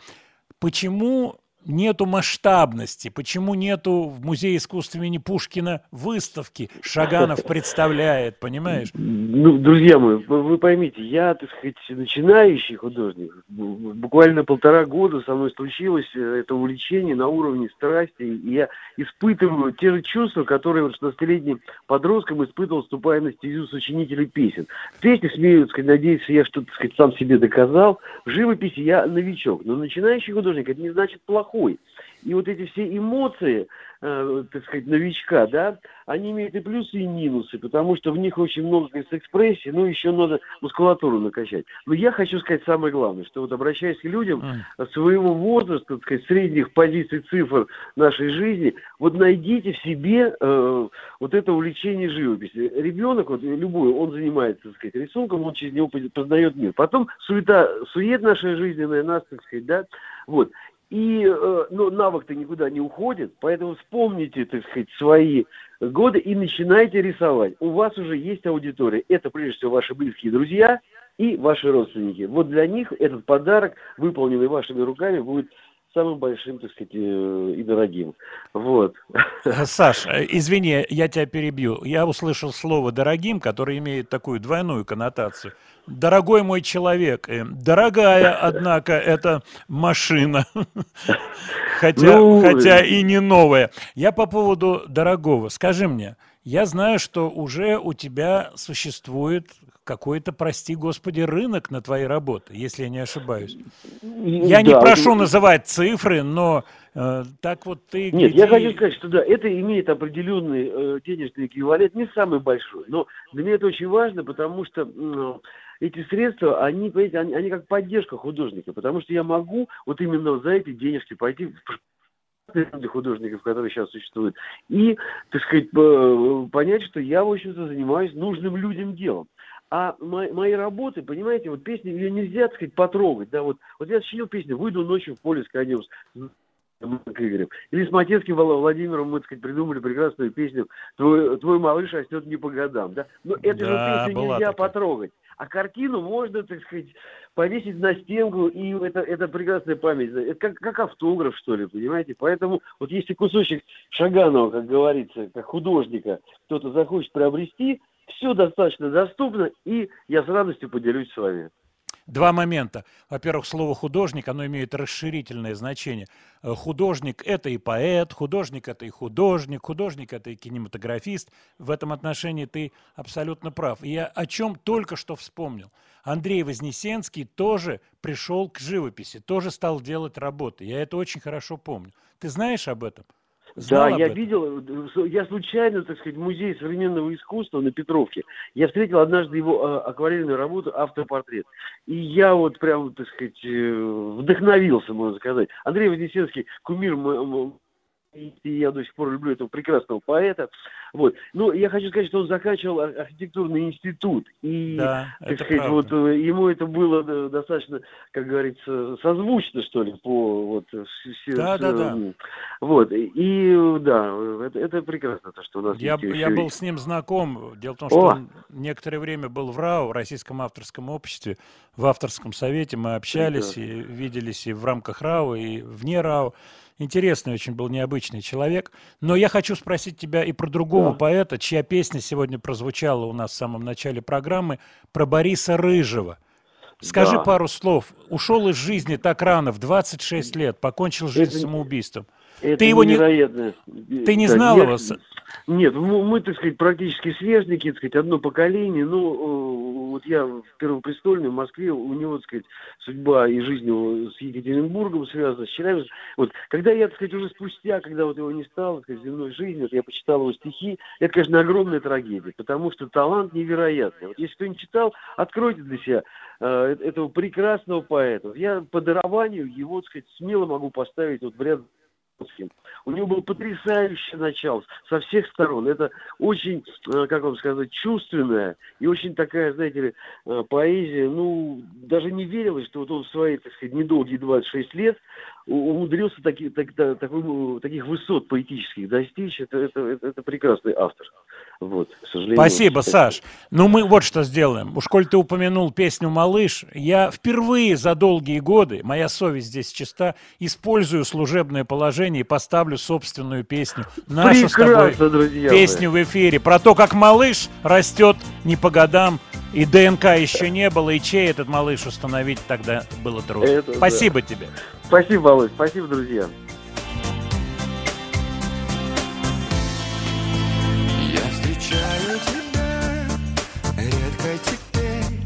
Почему нету масштабности? Почему нету в Музее искусств имени Пушкина выставки? Шаганов представляет, понимаешь? Ну, друзья мои, вы поймите, я, так сказать, начинающий художник. Буквально полтора года со мной случилось э, это увлечение на уровне страсти. И я испытываю те же чувства, которые вот 16-летним подростком испытывал, вступая на стезю сочинителей песен. В песне, смею сказать, надеюсь, я что-то, сказать, сам себе доказал. В живописи я новичок. Но начинающий художник, это не значит плохой. И вот эти все эмоции, э, так сказать, новичка, да, они имеют и плюсы, и минусы, потому что в них очень много конечно, экспрессии, ну, еще надо мускулатуру накачать. Но я хочу сказать самое главное, что вот обращаясь к людям своего возраста, так сказать, средних позиций цифр нашей жизни, вот найдите в себе э, вот это увлечение живописью. Ребенок, вот любой, он занимается, так сказать, рисунком, он через него познает мир. Потом суета, сует наша жизненная нас, так сказать, да, вот. И э, ну, навык-то никуда не уходит, поэтому вспомните, так сказать, свои годы и начинайте рисовать. У вас уже есть аудитория. Это прежде всего ваши близкие друзья и ваши родственники. Вот для них этот подарок, выполненный вашими руками, будет самым большим, так сказать, э, и дорогим. Вот. Саш, э, извини, я тебя перебью. Я услышал слово «дорогим», которое имеет такую двойную коннотацию. Дорогой мой человек. э, Дорогая, однако, это машина. Хотя, Ну, хотя и не новая. Я по поводу дорогого. Скажи мне, я знаю, что уже у тебя существует какой-то, прости господи, рынок на твои работы, если я не ошибаюсь. Я не Да, прошу вот- называть цифры, но э, так вот ты... Нет, я гляди- хочу сказать, что да, это имеет определенный э, денежный эквивалент, не самый большой, но для меня это очень важно, потому что м, эти средства, они, понимаете, они, они как поддержка художника, потому что я могу вот именно за эти денежки пойти для художников, которые сейчас существуют, и, так сказать, э, понять, что я, в общем-то, занимаюсь нужным людям делом. А мо- мои работы, понимаете, вот песни, ее нельзя, так сказать, потрогать, да, вот, вот я сочинил песню «Выйду ночью в поле с конем», с с Игорем. Или с Матецким Вла- Владимиром мы, так сказать, придумали прекрасную песню «Твой, твой малыш растет не по годам». Да? Но эту же Да, песню была нельзя такая. потрогать. А картину можно, так сказать, повесить на стенку, и это, это прекрасная память. Это как, как автограф, что ли, понимаете? Поэтому вот если кусочек Шаганова, как говорится, как художника, кто-то захочет приобрести, все достаточно доступно, и я с радостью поделюсь с вами. Два момента. Во-первых, слово художник, оно имеет расширительное значение. Э, Художник – это и поэт, художник – это и художник, художник – это и кинематографист. В этом отношении ты абсолютно прав. И я о чем только что вспомнил. Андрей Вознесенский тоже пришел к живописи, тоже стал делать работы. Я это очень хорошо помню. Ты знаешь об этом? Знал да, я этом? видел, э, я случайно, так сказать, в музее современного искусства на Петровке, я встретил однажды его э, акварельную работу «Автопортрет». И я вот прям, так сказать, э, вдохновился, можно сказать. Андрей Вознесенский, кумир и я до сих пор люблю этого прекрасного поэта. Вот. Ну, я хочу сказать, что он заканчивал ар- архитектурный институт. И, Да, так сказать, правда. вот э, ему это было э, достаточно, как говорится, созвучно, что ли, по вот... Да, с, да, да. Вот, и, да, это, это прекрасно, то, что у нас Я, есть я был с ним знаком. Дело в том, что О! он некоторое время был в РАО, Российском авторском обществе, в авторском совете. Мы общались и виделись и в рамках РАО, и вне РАО. Интересный очень был необычный человек. Но я хочу спросить тебя и про другого Да. поэта, чья песня сегодня прозвучала у нас в самом начале программы, про Бориса Рыжего. Скажи Да. пару слов. Ушел из жизни так рано, в 26 лет, покончил жизнь самоубийством. Это Ты его не- невероятно. Ты не Да, знал нет, его? Нет, мы, мы, так сказать, практически сверстники, так сказать, одно поколение. Ну, э, вот я в Первопрестольной в Москве, у него, так сказать, судьба и жизнь его с Екатеринбургом связана, с Челябинском. Вот, когда я, так сказать, уже спустя, когда вот его не стало, так сказать, земной жизни, вот я почитал его стихи, это, конечно, огромная трагедия, потому что талант невероятный. Вот если кто не читал, откройте для себя э, этого прекрасного поэта. Я по дарованию его, так сказать, смело могу поставить вот в ряд. У него было потрясающее начало со всех сторон. Это очень, э, как вам сказать, чувственная и очень такая, знаете ли, э, поэзия. Ну, даже не верилось, что вот он в свои, так сказать, недолгие 26 лет умудрился таки, так- та- такой, таких высот поэтических достичь. Это, это, это, это прекрасный автор. Вот, к сожалению. Спасибо, вот, Саш. Ну, мы вот что сделаем. Уж коль ты упомянул песню «Малыш», я впервые за долгие годы, моя совесть здесь чиста, использую служебное положение и поставлю собственную песню. Нашу с тобой Прекрасно, друзья мои. песню в эфире. Про то, как малыш растет не по годам, и ДНК еще не было, и чей этот малыш установить тогда было трудно. Это да. Спасибо тебе. Спасибо, Володь, спасибо, друзья. Встречаю тебя редко теперь.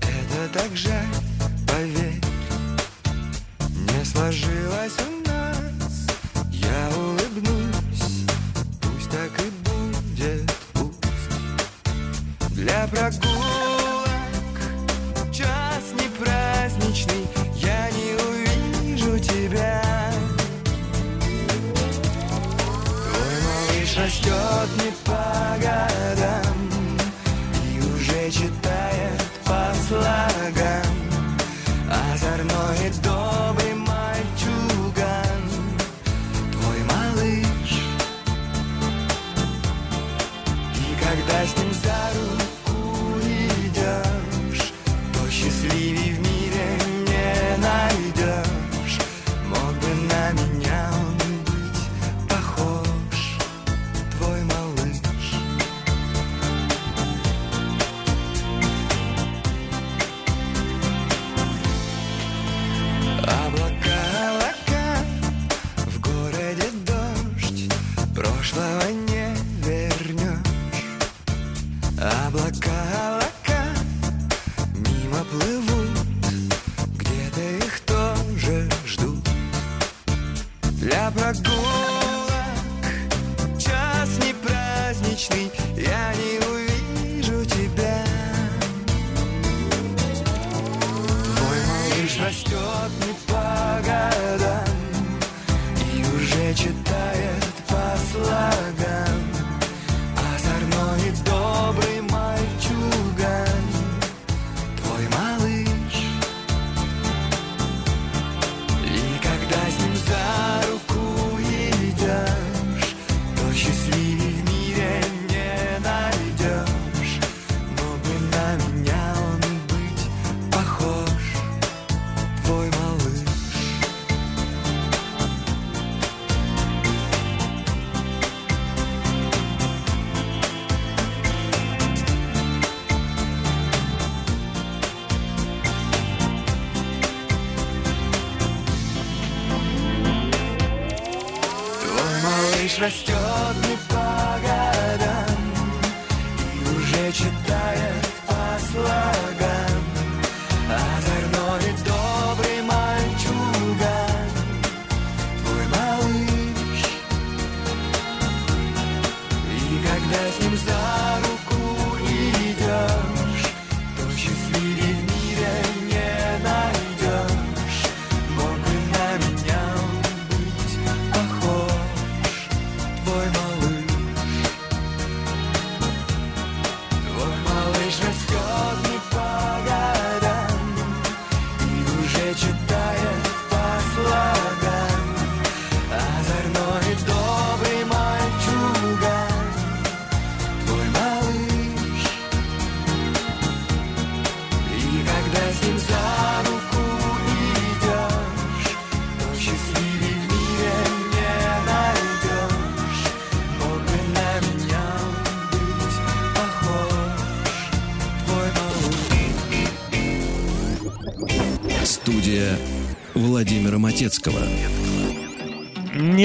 Это так жаль, поверь. Не сложилось у нас. Я улыбнусь Пусть так и будет, пусть. Для прогулок не по малыш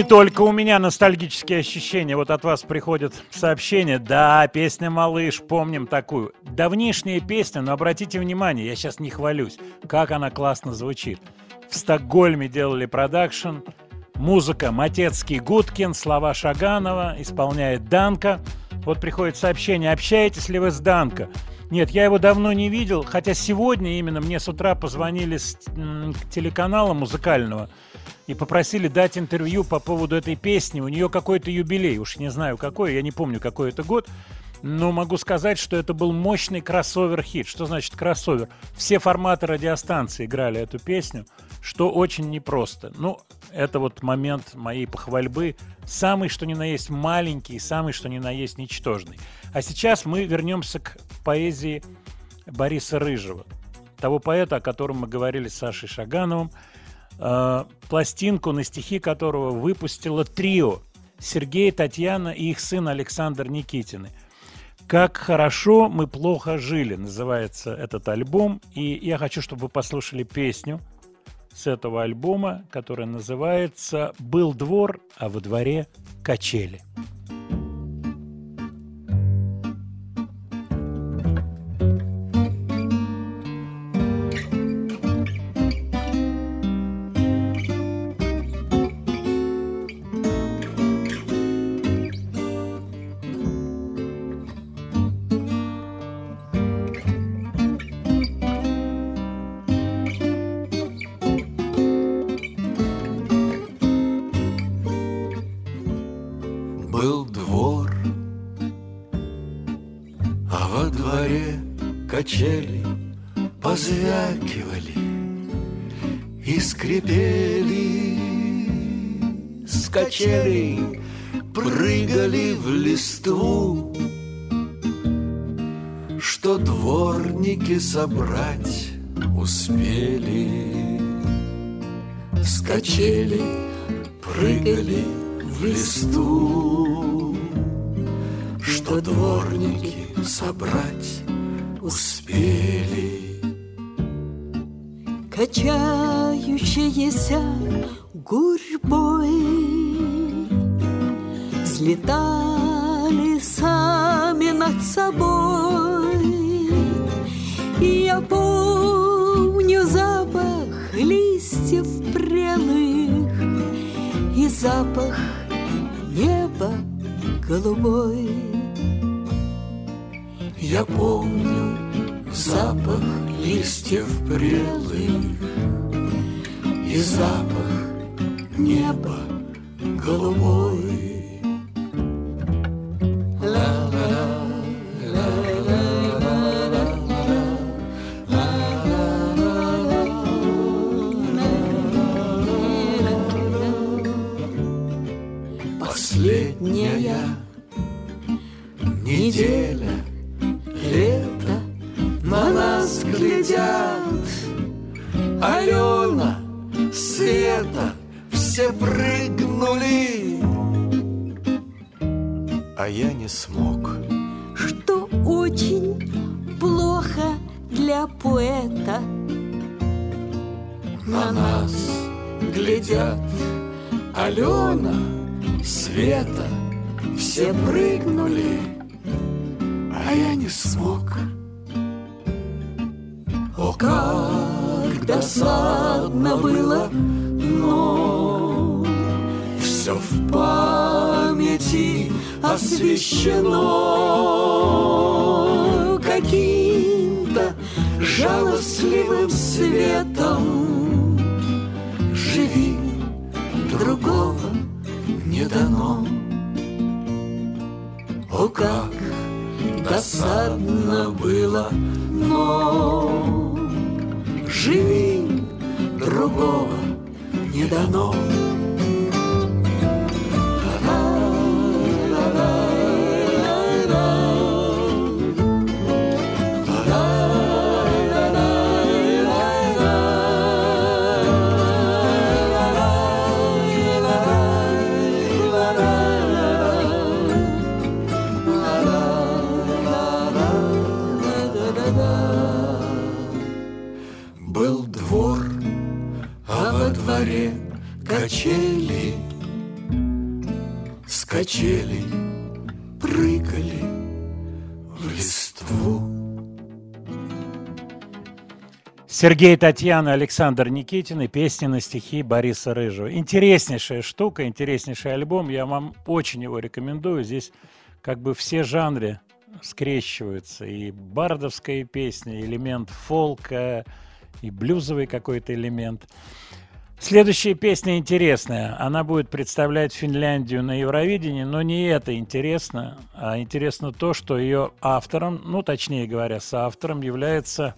только у меня ностальгические ощущения. Вот от вас приходят сообщения. Да, песня «Малыш», помним такую. Давнишняя песня, но обратите внимание, я сейчас не хвалюсь, как она классно звучит. В Стокгольме делали продакшн. Музыка Матецкий Гудкин, слова Шаганова, исполняет Данка. Вот приходит сообщение, общаетесь ли вы с Данко? Нет, я его давно не видел, хотя сегодня именно мне с утра позвонили с телеканала музыкального и попросили дать интервью по поводу этой песни. У нее какой-то юбилей, уж не знаю какой, я не помню какой это год, но могу сказать, что это был мощный кроссовер-хит. Что значит кроссовер? Все форматы радиостанции играли эту песню, что очень непросто. Ну, это вот момент моей похвальбы. Самый, что ни на есть маленький, самый, что ни на есть ничтожный. А сейчас мы вернемся к поэзии Бориса Рыжего, того поэта, о котором мы говорили с Сашей Шагановым, э, пластинку, на стихи которого выпустило трио Сергей, Татьяна и их сын Александр Никитины. «Как хорошо мы плохо жили» называется этот альбом. И я хочу, чтобы вы послушали песню с этого альбома, которая называется «Был двор, а во дворе качели». Был а во дворе качели позвякивали и скрипели. С качелей прыгали в листву, что дворники собрать успели. С качелей прыгали в листу, что дворники собрать успели. Качающиеся гурьбой Взлетали сами над собой И я помню запах листьев прелых И запах неба голубой Я помню запах листьев прелых И запах неба голубой. Сергей Татьяна, Александр Никитин и песни на стихи Бориса Рыжего. Интереснейшая штука, интереснейший альбом. Я вам очень его рекомендую. Здесь как бы все жанры скрещиваются. И бардовская песня, элемент фолка, и блюзовый какой-то элемент. Следующая песня интересная. Она будет представлять Финляндию на Евровидении, но не это интересно, а интересно то, что ее автором, ну, точнее говоря, соавтором является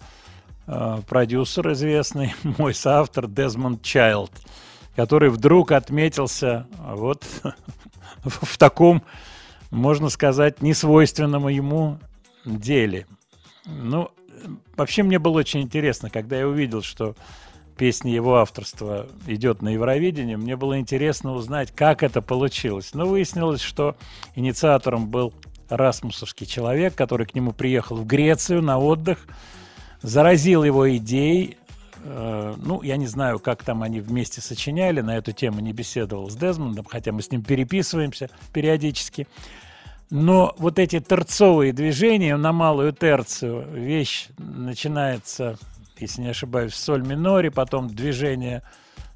продюсер известный, мой соавтор Дезмонд Чайлд, который вдруг отметился вот в таком, можно сказать, несвойственном ему деле. Ну, вообще мне было очень интересно, когда я увидел, что песня его авторства идет на Евровидение, мне было интересно узнать, как это получилось. Но выяснилось, что инициатором был расмусовский человек, который к нему приехал в Грецию на отдых, заразил его идеей. Э, ну, я не знаю, как там они вместе сочиняли, на эту тему не беседовал с Дезмондом, хотя мы с ним переписываемся периодически. Но вот эти торцовые движения на малую терцию, вещь начинается, если не ошибаюсь, в соль миноре, потом движение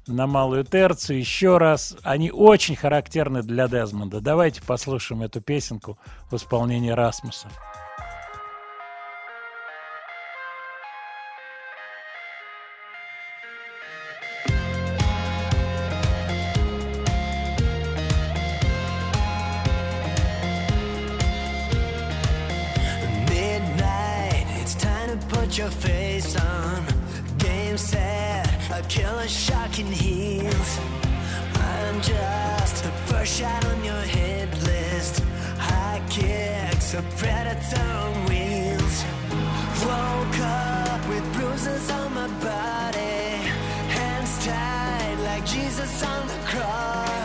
на малую терцию, еще раз. Они очень характерны для Дезмонда. Давайте послушаем эту песенку в исполнении Расмуса. A killer shock in heels. I'm just the first shot on your hit list. High kicks, a predator on wheels. Woke up with bruises on my body. Hands tied like Jesus on the cross.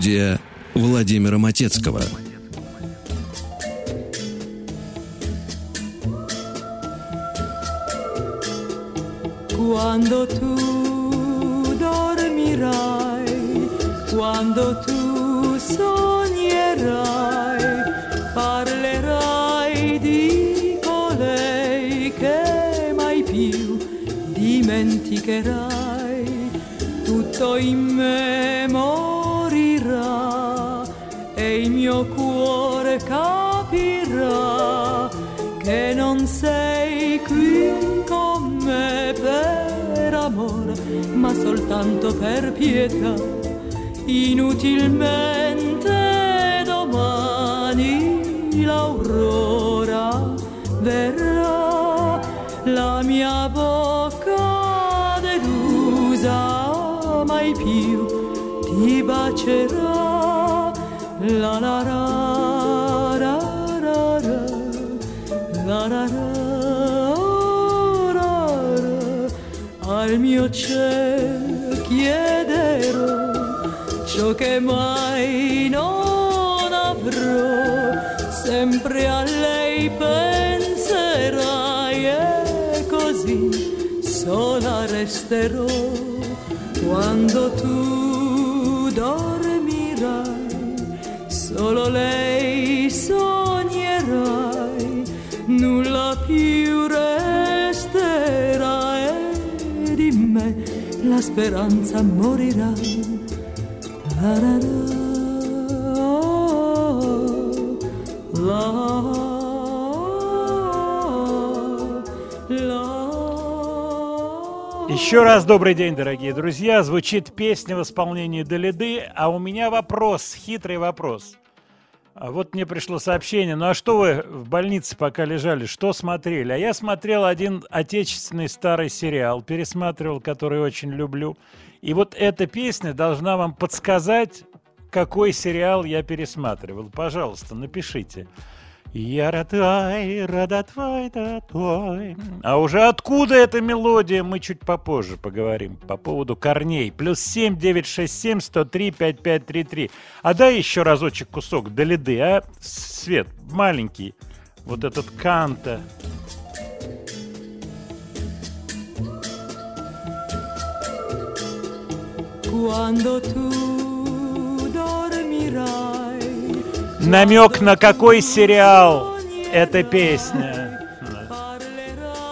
Студия Владимира Матецкого. Quando tu dormirai, quando tu sognerai, parlerai di colei che mai più dimenticherai. Tutto in me Soltanto per pietà. Inutilmente domani l'aurora verrà, la mia bocca delusa mai più ti bacerà. La la la ra ra ra, la ra ra ra. al mio cielo che mai non avrò, sempre a lei penserai e così sola resterò. Quando tu dormirai, solo lei sognerai, nulla più resterà e di me la speranza morirà. Еще раз добрый день, дорогие друзья. Звучит песня в исполнении Далиды, а у меня вопрос, хитрый вопрос. А вот мне пришло сообщение, ну а что вы в больнице пока лежали, что смотрели? А я смотрел один отечественный старый сериал, пересматривал, который очень люблю. И вот эта песня должна вам подсказать, какой сериал я пересматривал. Пожалуйста, напишите. Я радой, радотвой, датвой. А уже откуда эта мелодия, мы чуть попозже поговорим по поводу корней. Плюс 7 967 103 5533. А дай еще разочек кусок до лиды, а? Свет, маленький. Вот этот канта. Quando tu dormirai, Намек на какой сериал эта песня?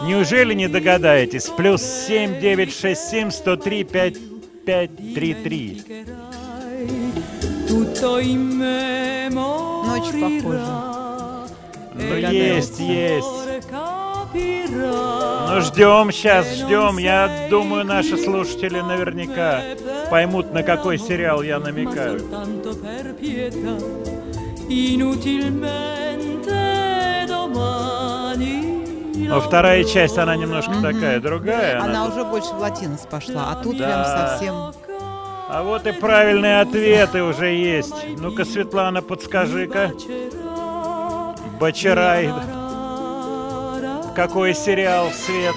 Неужели не догадаетесь? Плюс 7 967 103 5533. tutto in me Ночь похожа. Ну, есть, есть. Ну, ждем сейчас, ждем. Я думаю, наши слушатели наверняка поймут, на какой сериал я намекаю. Но вторая часть, она немножко такая другая. Она Она... уже больше в латинос пошла, а тут Да. прям совсем... А вот и правильные ответы уже есть. Ну-ка, Светлана, подскажи-ка. Бачарай. Какой сериал, Свет?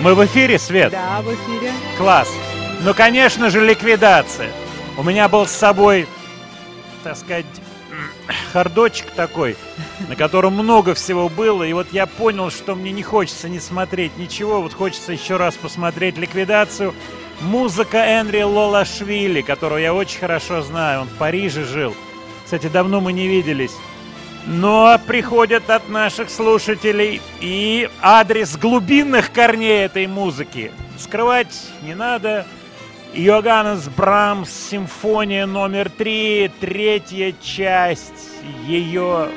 Мы в эфире, Свет? Да, в эфире. Класс. Ну, конечно же, ликвидация. У меня был с собой, так сказать, хардочек такой, на котором много всего было. И вот я понял, что мне не хочется не смотреть ничего. Вот хочется еще раз посмотреть ликвидацию. Музыка Энри Лолашвили, которого я очень хорошо знаю. Он в Париже жил. Кстати, давно мы не виделись. Но приходят от наших слушателей и адрес глубинных корней этой музыки. Скрывать не надо. Йоганнес Брамс, симфония номер три, третья часть ее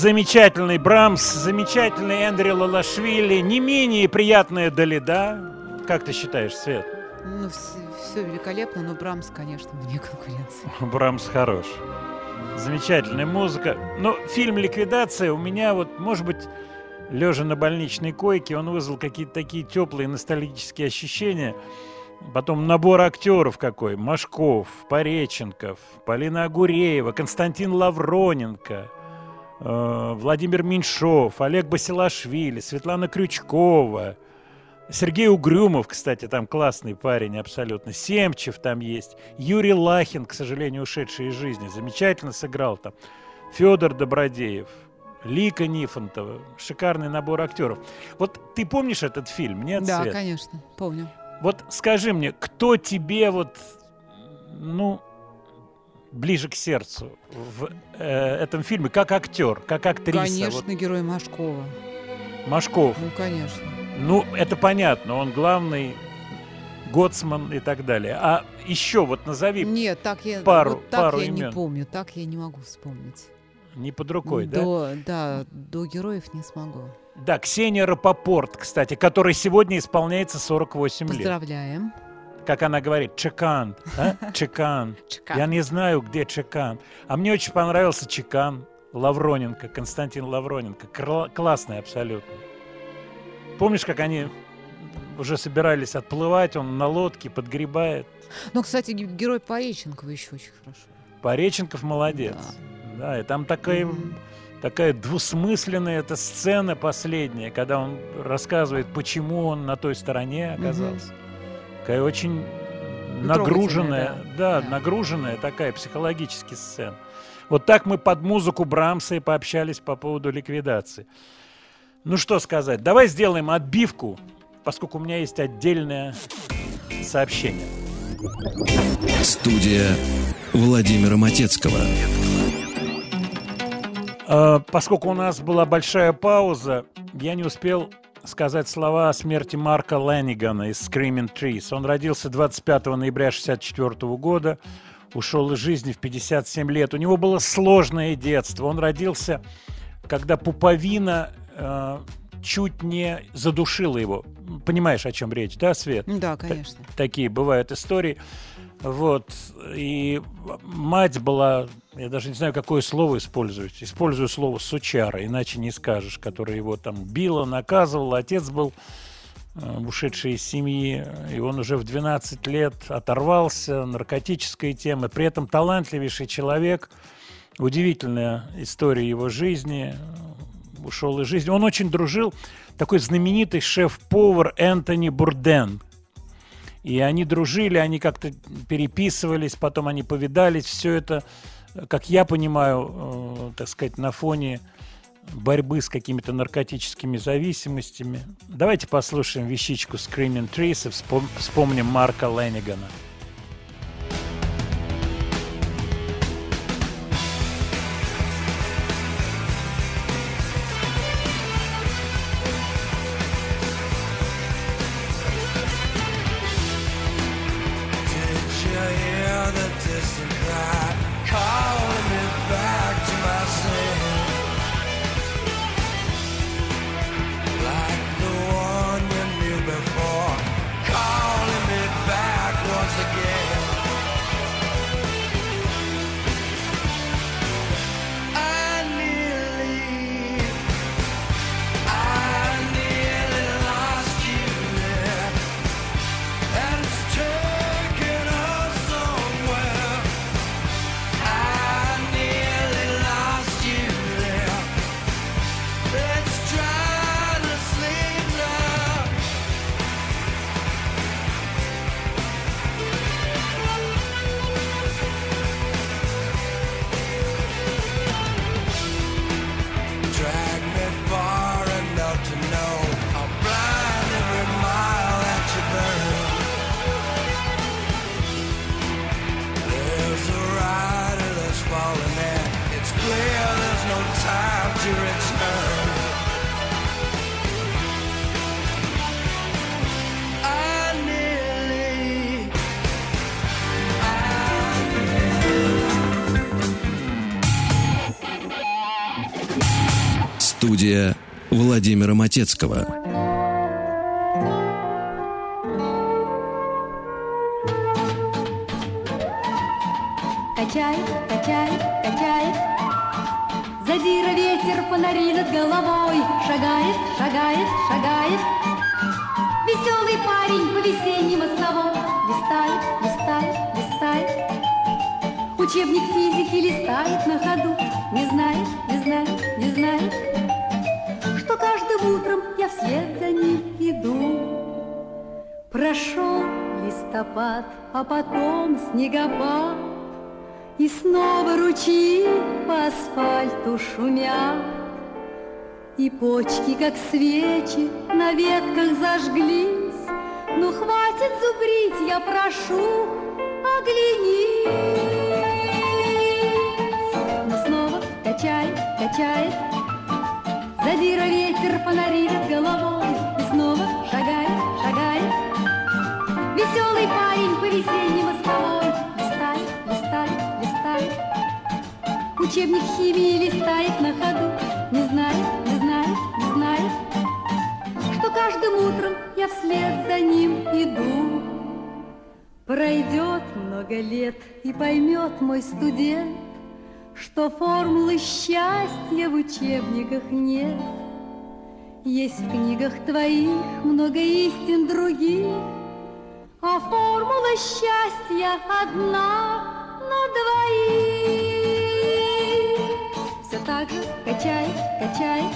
Замечательный Брамс, замечательный Эндрю Лалашвили, не менее приятная Далида. Как ты считаешь, Свет? Ну, все, великолепно, но Брамс, конечно, вне конкуренции. Брамс хорош. Замечательная музыка. Но фильм «Ликвидация» у меня вот, может быть, лежа на больничной койке, он вызвал какие-то такие теплые ностальгические ощущения. Потом набор актеров какой. Машков, Пореченков, Полина Агуреева, Константин Лавроненко, Владимир Меньшов, Олег Басилашвили, Светлана Крючкова, Сергей Угрюмов, кстати, там классный парень абсолютно. Семчев там есть. Юрий Лахин, к сожалению, ушедший из жизни, замечательно сыграл там. Федор Добродеев, Лика Нифонтова. Шикарный набор актеров. Вот ты помнишь этот фильм, нет, Да, Свет? конечно, помню. Вот скажи мне, кто тебе вот, ну, ближе к сердцу в э, этом фильме, как актер, как актриса? Конечно, Вот герой Машкова. Машков. Ну, конечно. Ну, это понятно, он главный Гоцман и так далее. А еще вот назови Нет, так я, пару, вот так пару я имен. не помню, так я не могу вспомнить. Не под рукой, да? до, да? до героев не смогу. Да, Ксения Рапопорт, кстати, которой сегодня исполняется 48 лет. Поздравляем. Как она говорит, Чекан, а? Чекан. Чекан. Я не знаю, где Чекан. А мне очень понравился Чекан. Лавроненко, Константин Лавроненко. Кла- классный абсолютно. Помнишь, как они уже собирались отплывать, он на лодке подгребает. Ну, кстати, ге- герой Пореченкова еще очень хорошо. Пореченков молодец. Да, и там такая, такая двусмысленная эта сцена последняя, когда он рассказывает, почему он на той стороне оказался. Такая очень нагруженная, трогательная, да, нагруженная такая психологически сцена. Вот так мы под музыку Брамса и пообщались по поводу ликвидации. Ну что сказать, давай сделаем отбивку, поскольку у меня есть отдельное сообщение. Студия Владимира Матецкого. Э, Поскольку у нас была большая пауза, я не успел сказать слова о смерти Марка Лэннигана из Screaming Trees. Он родился 25 ноября 1964 года, ушел из жизни в 57 лет. У него было сложное детство. Он родился, когда пуповина э, чуть не задушила его. Понимаешь, о чем речь, да, Свет? Да, конечно. такие бывают истории. Вот. И мать была, я даже не знаю, какое слово использовать. Использую слово сучара, иначе не скажешь, которая его там била, наказывала. Отец был э, ушедший из семьи, и он уже в 12 лет оторвался, наркотической темы. При этом талантливейший человек, удивительная история его жизни, ушел из жизни. Он очень дружил, такой знаменитый шеф-повар Энтони Бурден, и они дружили, они как-то переписывались, потом они повидались. Все это, как я понимаю, э, так сказать, на фоне борьбы с какими-то наркотическими зависимостями. Давайте послушаем вещичку Screaming Trees и вспом- вспомним Марка Леннигана. Владимира Матецкого. Качает, качает, Задира ветер, фонари над головой. Шагает, шагает, шагает. Веселый парень по весенней мостовой. Листает, листает, листает. Учебник физики листает на ходу. Не знает, не знает, не знает каждым утром я вслед за ним иду. Прошел листопад, а потом снегопад. И снова ручьи по асфальту шумят. И почки, как свечи, на ветках зажглись. Ну хватит зубрить, я прошу, оглянись. Но снова качает, качает Задира ветер, фонари над головой И снова шагает, шагает Веселый парень по весенней мостовой Листает, листает, листает Учебник химии листает на ходу Не знает, не знает, не знает Что каждым утром я вслед за ним иду. Пройдет много лет и поймет мой студент Что формулы счастья в учебниках нет Есть в книгах твоих много истин других а формула счастья одна на двоих. Все так же качает, качает.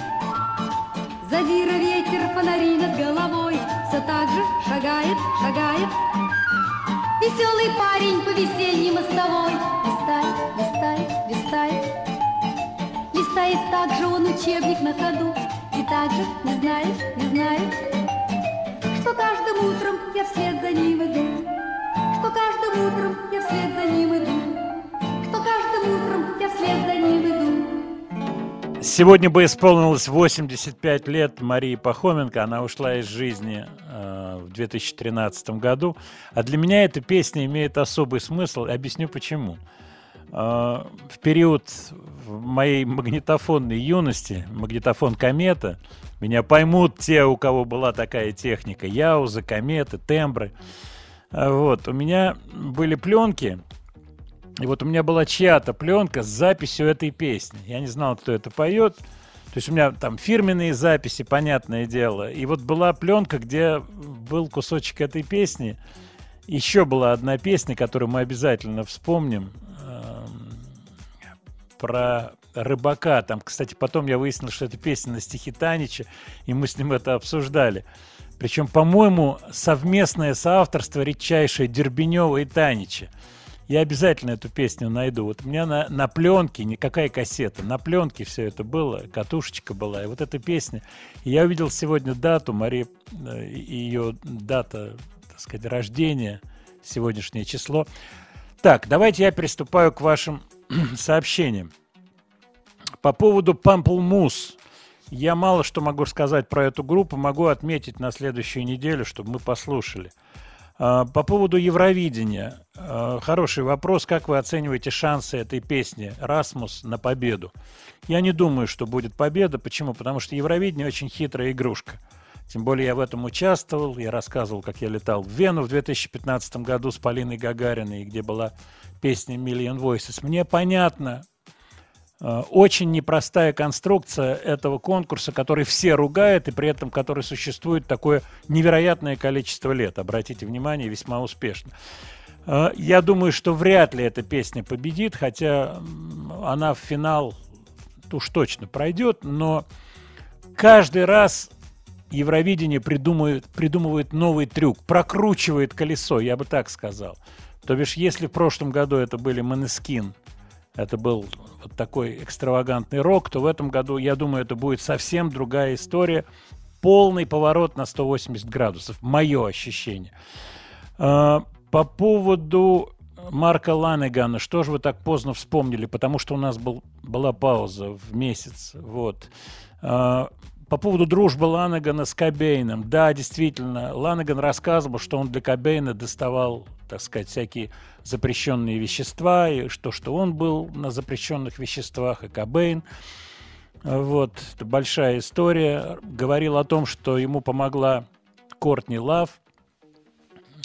Задира ветер, фонари над головой. Все так же шагает, шагает. Веселый парень по весенней мостовой. Листает, листает. Листает так же он учебник на ходу. И так же не знает, не знает, что каждым утром я вслед за ним иду, что каждым утром я вслед за ним иду, что каждым утром я вслед за ним иду. Сегодня бы исполнилось 85 лет Марии Пахоменко. Она ушла из жизни э, в 2013 году. А для меня эта песня имеет особый смысл. Объясню почему. В период моей магнитофонной юности, магнитофон «Комета», меня поймут те, у кого была такая техника. Яузы, кометы, тембры. А Вот, у меня были пленки. И вот у меня была чья-то пленка с записью этой песни. Я не знал, кто это поет. То есть у меня там фирменные записи, понятное дело. И вот была пленка, где был кусочек этой песни. Еще была одна песня, которую мы обязательно вспомним. Про рыбака. Там, кстати, потом я выяснил, что это песня на стихи Танича, и мы с ним это обсуждали. Причем, по-моему, совместное соавторство редчайшее Дербенева и Танича. Я обязательно эту песню найду. Вот у меня на, на пленке, никакая кассета, на пленке все это было, катушечка была. И вот эта песня. Я увидел сегодня дату, Мария, э, ее дата, так сказать, рождения, сегодняшнее число. Так, давайте я приступаю к вашим сообщениям. По поводу Pamplemousse. Я мало что могу сказать про эту группу, могу отметить на следующую неделю, чтобы мы послушали. А, По поводу Евровидения. а, Хороший вопрос. Как вы оцениваете шансы этой песни «Расмус» на победу? Я не думаю, что будет победа. Почему? Потому что Евровидение очень хитрая игрушка. Тем более я в этом участвовал. Я рассказывал, как я летал в Вену в 2015 году с Полиной Гагариной, где была песня «Million Voices». Мне понятно, э, очень непростая конструкция этого конкурса, который все ругают и при этом который существует такое невероятное количество лет. Обратите внимание, весьма успешно. Э, Я думаю, что вряд ли эта песня победит, хотя она в финал уж точно пройдет, но каждый раз Евровидение придумывает, придумывает новый трюк, прокручивает колесо, я бы так сказал. То бишь, если в прошлом году это были Манескин, это был вот такой экстравагантный рок, то в этом году, я думаю, это будет совсем другая история. Полный поворот на 180 градусов. Мое ощущение. А, По поводу Марка Ланегана, что же вы так поздно вспомнили? Потому что у нас был, была пауза в месяц. Вот. По поводу дружбы Ланегана с Кобейном. Да, действительно, Ланеган рассказывал, что он для Кобейна доставал, так сказать, всякие запрещенные вещества, и что, что он был на запрещенных веществах, и Кобейн. Вот, это большая история. Говорил о том, что ему помогла Кортни Лав,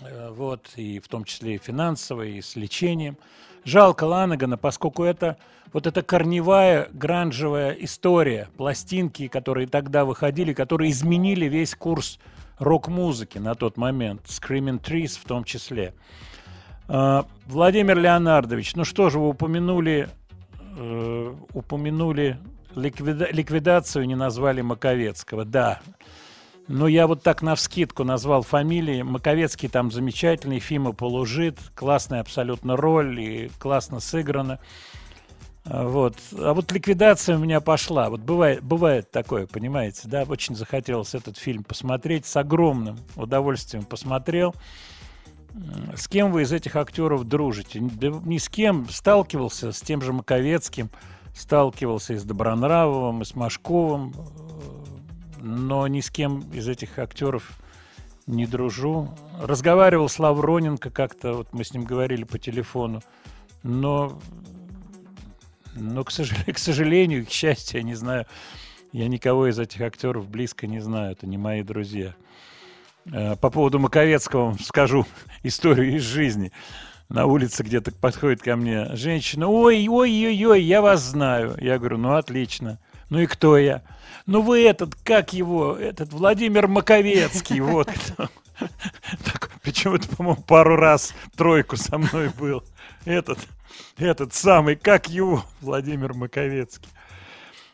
э, вот, и в том числе и финансово, и с лечением. Жалко Ланагана, поскольку это вот эта корневая гранжевая история, пластинки, которые тогда выходили, которые изменили весь курс рок-музыки на тот момент, Screaming Trees в том числе. А, Владимир Леонардович, ну что же, вы упомянули, э, упомянули ликвида- ликвидацию, не назвали Маковецкого. Да, ну, я вот так навскидку назвал фамилии. Маковецкий там замечательный, Фима Полужит, классная абсолютно роль и классно сыграно. А, Вот. А вот ликвидация у меня пошла. Вот бывает, бывает такое, понимаете, да? Очень захотелось этот фильм посмотреть. С огромным удовольствием посмотрел. С кем вы из этих актеров дружите? Да ни с кем. Сталкивался с тем же Маковецким, сталкивался и с Добронравовым, и с Машковым, но ни с кем из этих актеров не дружу. Разговаривал с Лавроненко как-то, вот мы с ним говорили по телефону, но, но к, сожалению, к сожалению, к счастью, я не знаю, я никого из этих актеров близко не знаю, это не мои друзья. Э, По поводу Маковецкого скажу историю из жизни. На улице где-то подходит ко мне женщина, ой, ой, ой, ой, я вас знаю. Я говорю, ну отлично. Ну и кто я? Ну вы этот, как его, этот Владимир Маковецкий, вот кто. Почему-то, по-моему, пару раз тройку со мной был. Этот, этот самый, как его, Владимир Маковецкий.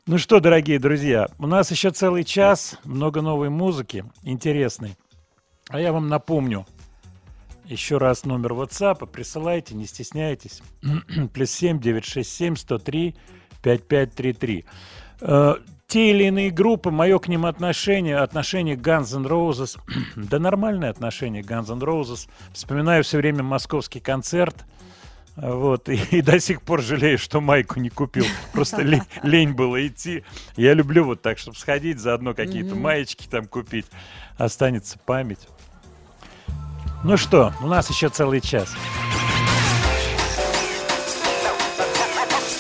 Ну что, дорогие друзья, у нас еще целый час, много новой музыки, интересной. А я вам напомню, еще раз номер WhatsApp, присылайте, не стесняйтесь. Плюс 7 967 103 5533. Те или иные группы, мое к ним отношение, отношение Guns N' Roses, да нормальное отношение Guns N' Roses. Вспоминаю все время московский концерт, вот, и, и до сих пор жалею, что майку не купил. Просто лень, лень было идти. Я люблю вот так, чтобы сходить, заодно какие-то маечки там купить. Останется память. Ну что, у нас еще целый час.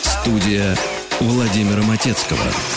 Студия Владимира Матецкого.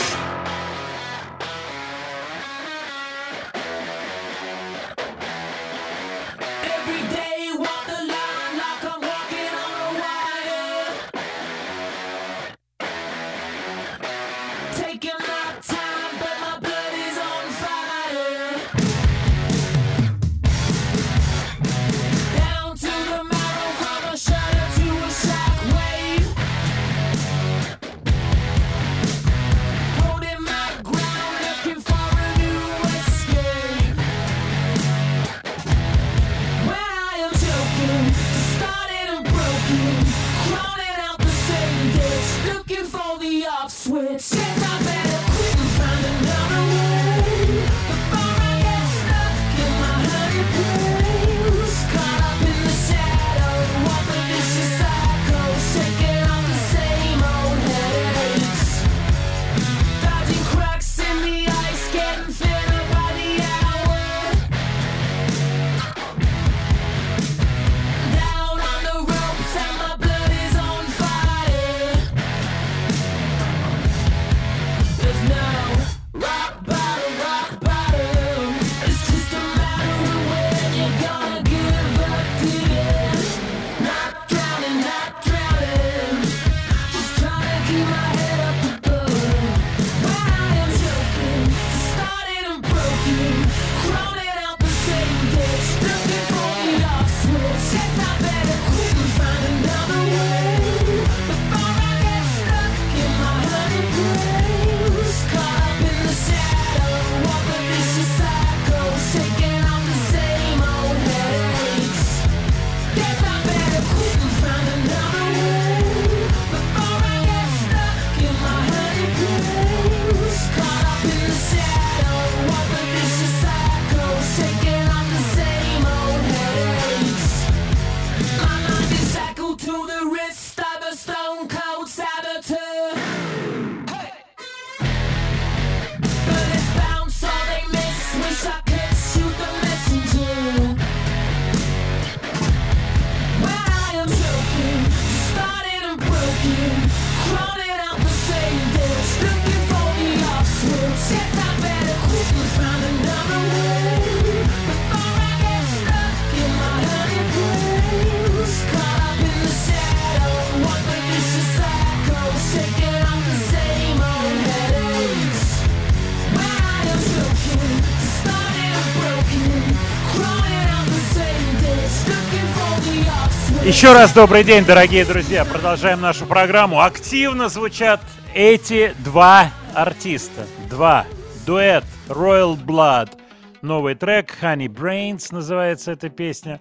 Еще раз добрый день, дорогие друзья. Продолжаем нашу программу. Активно звучат эти два артиста. Два. Дуэт Royal Blood. Новый трек Honey Brains называется эта песня.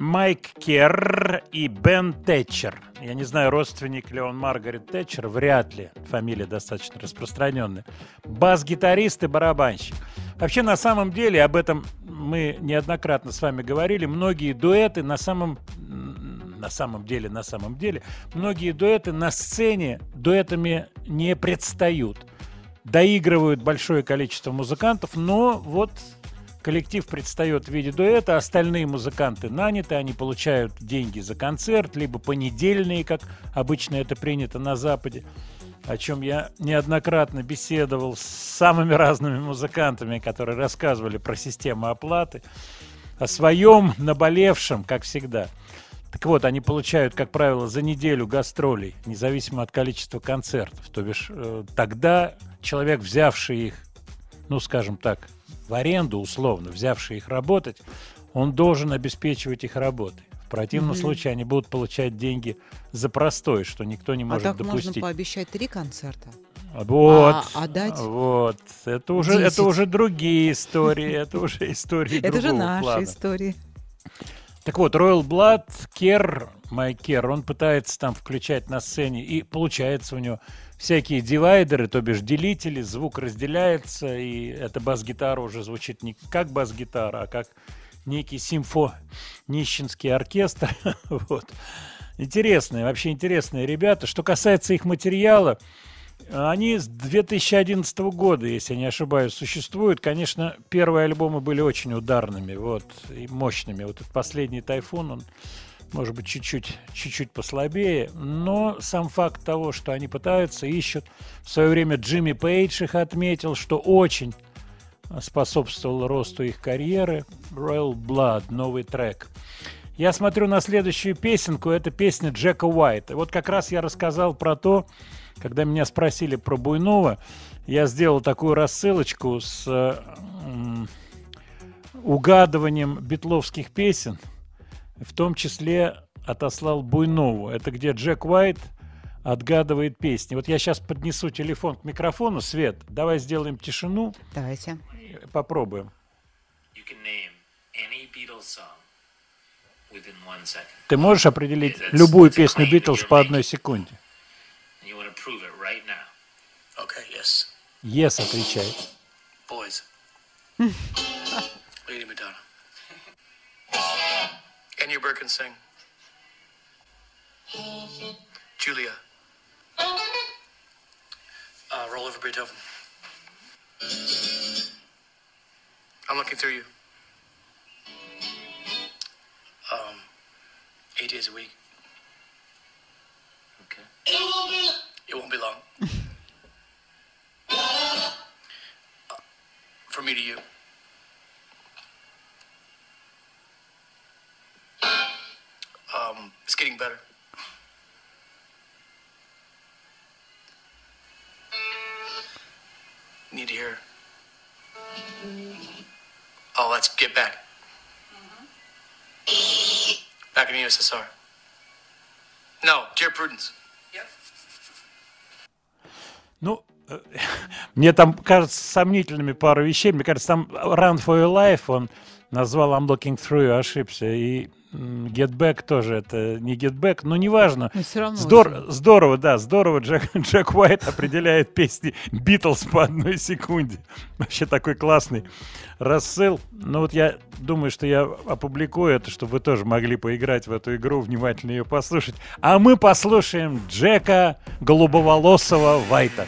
Майк Керр и Бен Тэтчер. Я не знаю, родственник ли он Маргарет Тэтчер, вряд ли. Фамилия достаточно распространенная. Бас-гитарист и барабанщик. Вообще, на самом деле, об этом мы неоднократно с вами говорили, многие дуэты на самом на самом деле, на самом деле, многие дуэты на сцене дуэтами не предстают. Доигрывают большое количество музыкантов, но вот коллектив предстает в виде дуэта, остальные музыканты наняты, они получают деньги за концерт, либо понедельные, как обычно это принято на Западе, о чем я неоднократно беседовал с самыми разными музыкантами, которые рассказывали про систему оплаты, о своем наболевшем, как всегда. Так вот, они получают, как правило, за неделю гастролей, независимо от количества концертов. То бишь, э, тогда человек, взявший их, ну, скажем так, в аренду, условно, взявший их работать, он должен обеспечивать их работой. В противном Мгм. случае они будут получать деньги за простой, что никто не А может так допустить. можно пообещать три концерта. Вот, А- а дать вот, это уже, десять. это уже другие истории, это уже истории Это же другого наши плана. истории. Так вот, Royal Blood, Кер, Майк Кер, он пытается там включать на сцене, и получается у него всякие дивайдеры, то бишь делители, звук разделяется, и эта бас-гитара уже звучит не как бас-гитара, а как некий симфо-нищенский оркестр. вот. Интересные, вообще интересные ребята. Что касается их материала, они с 2011 года, если я не ошибаюсь, существуют. Конечно, первые альбомы были очень ударными, вот, и мощными. Вот этот последний «Тайфун», он, может быть, чуть-чуть, чуть-чуть послабее, но сам факт того, что они пытаются, ищут. В свое время Джимми Пейдж их отметил, что очень способствовал росту их карьеры. Royal Blood, новый трек. Я смотрю на следующую песенку, это песня Джека Уайта. Вот как раз я рассказал про то, когда меня спросили про Буйнова, я сделал такую рассылочку с э, угадыванием битловских песен, в том числе отослал Буйнову. Это где Джек Уайт отгадывает песни. Вот я сейчас поднесу телефон к микрофону. Свет, давай сделаем тишину. Давайте. Попробуем. You can name any Beatles song within one second. Ты можешь определить That's- любую песню Битлз по одной секунде? Right. Okay, yes. Yes, отвечай. Boys. Lady Madonna. Enya Birkin sing. Julia. Uh, roll over Beethoven. I'm looking through you. Um, eight days a week. Okay. It won't be long. Uh, From me to you. Um, it's getting better. Need to hear. Oh, let's get back. Back in the USSR. No, dear Prudence. Ну, э, мне там кажется сомнительными пару вещей. Мне кажется, там Run for Your Life он назвал I'm Looking Through You, ошибся. И Get Back тоже это не Get Back, но неважно. Но всё равно Здор- здорово, да, здорово Джек, Джек Уайт определяет песни Битлз по одной секунде. Вообще такой классный рассыл. Ну вот я думаю, что я опубликую это, чтобы вы тоже могли поиграть в эту игру, внимательно ее послушать. А мы послушаем Джека Голубоволосого Вайта.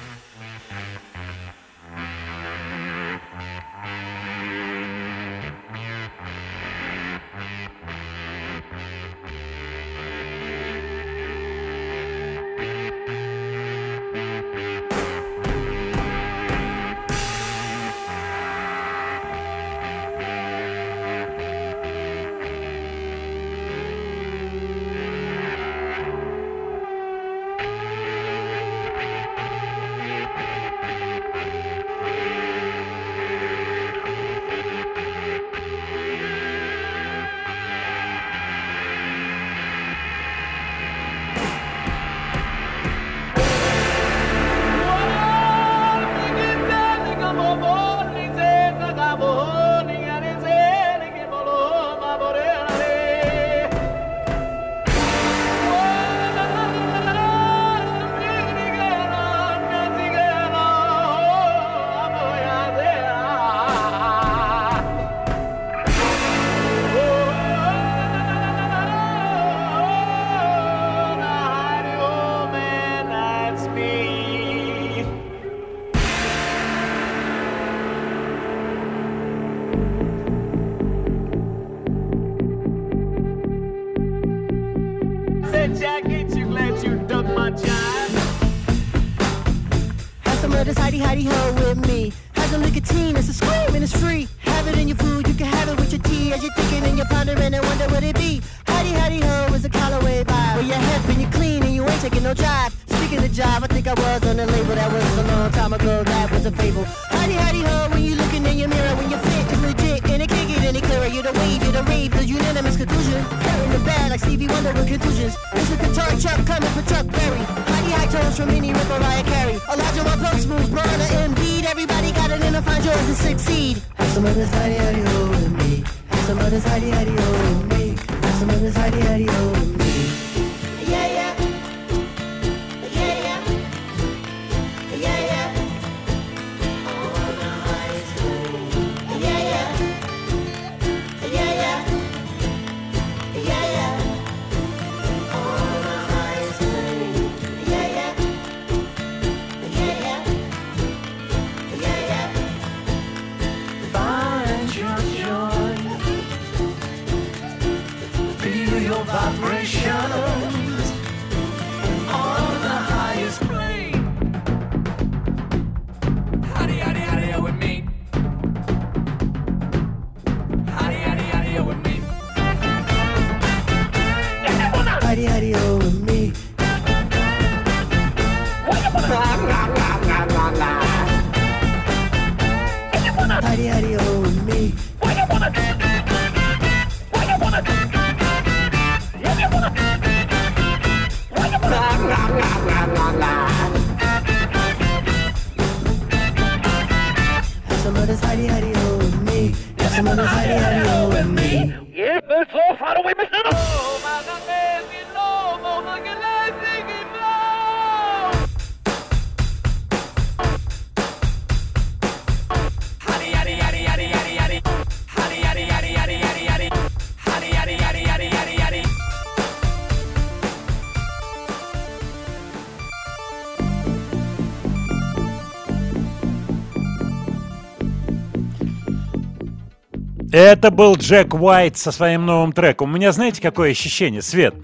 Это был Джек Уайт со своим новым треком. У меня знаете, какое ощущение, Свет?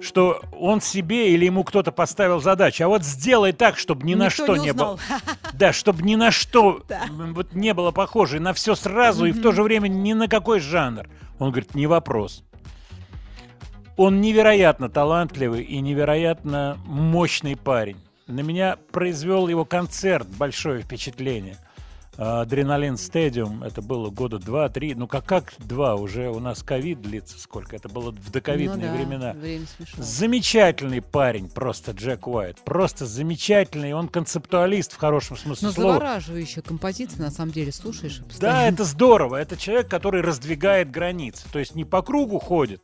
Что он себе или ему кто-то поставил задачу, а вот сделай так, чтобы ни на Никто что не не было. Да, чтобы ни на что Да. вот не было похоже, на все сразу и в то же время ни на какой жанр. Он говорит, не вопрос. Он невероятно талантливый и невероятно мощный парень. На меня произвел его концерт большое впечатление. Адреналин Стадиум, это было года два-три, ну как как два, уже у нас ковид длится сколько, это было в доковидные Ну да, времена. время. Замечательный парень, просто Джек Уайт, просто замечательный, он концептуалист в хорошем смысле Но слова. завораживающая композиция, на самом деле, слушаешь. и Да, постоянно- это здорово. Это человек, который раздвигает границы. То есть не по кругу ходит,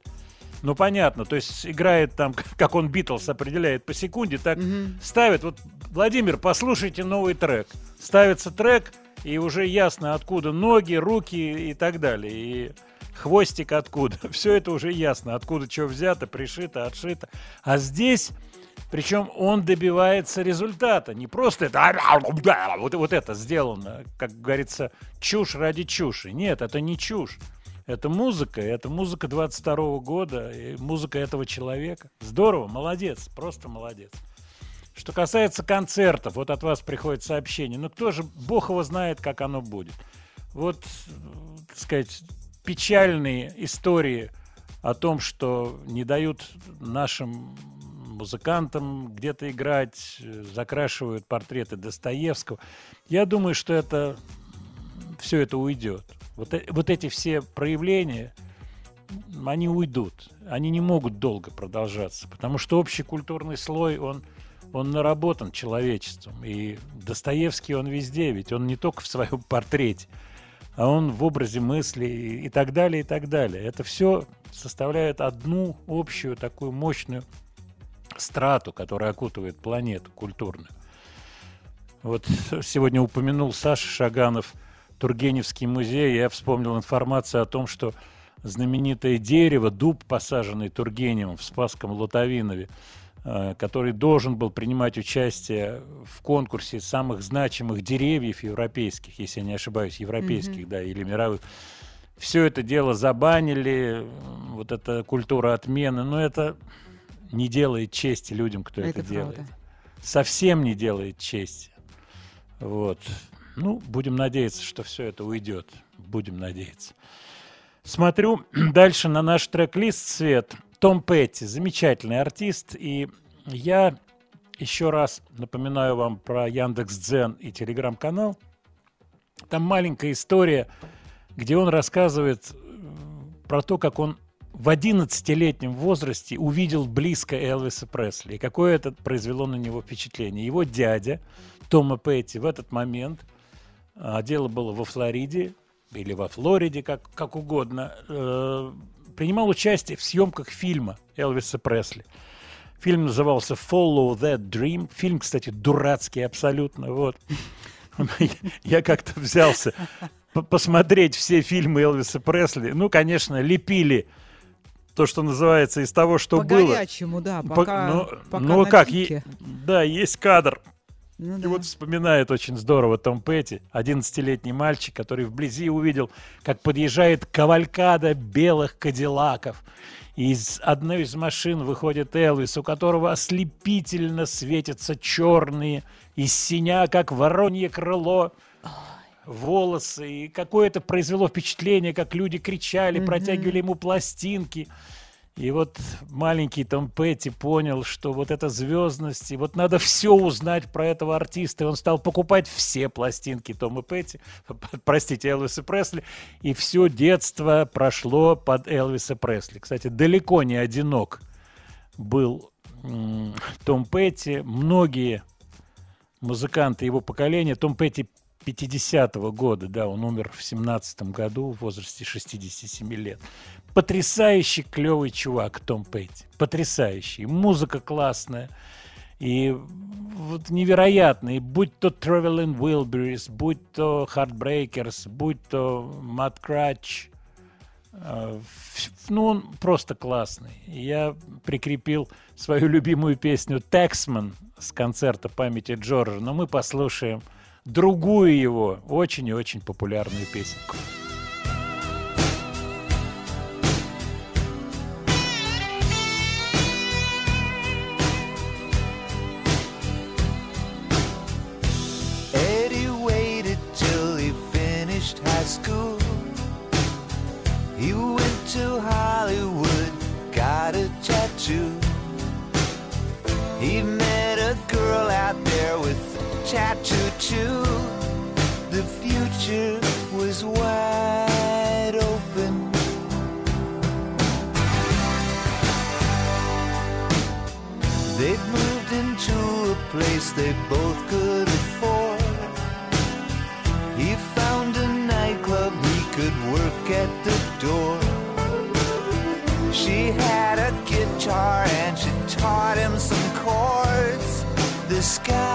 ну понятно, то есть играет там, как он Битлз определяет по секунде, так ставит. Вот, Владимир, послушайте новый трек. Ставится трек, и уже ясно, откуда ноги, руки и так далее. И хвостик откуда. Все это уже ясно, откуда что взято, пришито, отшито. А здесь... Причем он добивается результата. Не просто это вот, вот это сделано, как говорится, чушь ради чуши. Нет, это не чушь. Это музыка, это музыка 22 года, и музыка этого человека. Здорово, молодец, просто молодец. Что касается концертов, вот от вас приходит сообщение. Ну кто же, бог его знает, как оно будет. Вот, так сказать, печальные истории о том, что не дают нашим музыкантам где-то играть, закрашивают портреты Достоевского. Я думаю, что это все это уйдет. Вот, э- вот эти все проявления, они уйдут. Они не могут долго продолжаться, потому что общий культурный слой, он, он наработан человечеством. И Достоевский, он везде, ведь он не только в своем портрете, а он в образе мысли и, так далее, и так далее. Это все составляет одну общую такую мощную страту, которая окутывает планету культурную. Вот сегодня упомянул Саша Шаганов Тургеневский музей, я вспомнил информацию о том, что знаменитое дерево, дуб, посаженный Тургеневым в Спасском Лутовинове, э, который должен был принимать участие в конкурсе самых значимых деревьев европейских, если я не ошибаюсь, европейских, Мгм. да, или мировых. Все это дело забанили, вот эта культура отмены, но это не делает чести людям, кто это, Это делает. правда. Совсем не делает чести. Вот. Ну, будем надеяться, что все это уйдет. Будем надеяться. Смотрю дальше на наш трек-лист «Свет». Том Петти, замечательный артист. И я еще раз напоминаю вам про Яндекс.Дзен и Телеграм-канал. Там маленькая история, где он рассказывает э, про то, как он в 11-летнем возрасте увидел близко Элвиса Пресли, и какое это произвело на него впечатление. Его дядя Тома Петти в этот момент, а дело было во Флориде, или во Флориде, как, как угодно, э, принимал участие в съемках фильма Элвиса Пресли. Фильм назывался Follow That Dream. Фильм, кстати, дурацкий абсолютно. Вот. Я как-то взялся по- посмотреть все фильмы Элвиса Пресли. Ну, конечно, лепили то, что называется, из того, что По было. горячему, да, По- пока- ну, пока ну как, е- да, есть кадр. Ну И да. вот вспоминает очень здорово Том Петти, 11-летний мальчик, который вблизи увидел, как подъезжает кавалькада белых кадиллаков. И из одной из машин выходит Элвис, у которого ослепительно светятся черные, из синя, как воронье крыло, волосы. И какое-то произвело впечатление, как люди кричали, Мгм. протягивали ему пластинки. И вот маленький Том Петти понял, что вот эта звездность, и вот надо все узнать про этого артиста. И он стал покупать все пластинки Тома Петти, простите, Элвиса Пресли, и все детство прошло под Элвиса Пресли. Кстати, далеко не одинок был Том Петти. Многие музыканты его поколения, Том Петти 50-го года, да, он умер в 17 году в возрасте 67 лет. Потрясающий клевый чувак Том Петти, потрясающий. Музыка классная, и вот невероятно. Будь то Traveling Wilburys, будь то Heartbreakers, будь то Matt Crutch, э, ну, он просто классный. Я прикрепил свою любимую песню «Taxman» с концерта памяти Джорджа, но мы послушаем другую его, очень и очень популярную песенку. Both could afford. He found a nightclub he could work at the door. She had a guitar and she taught him some chords. The sky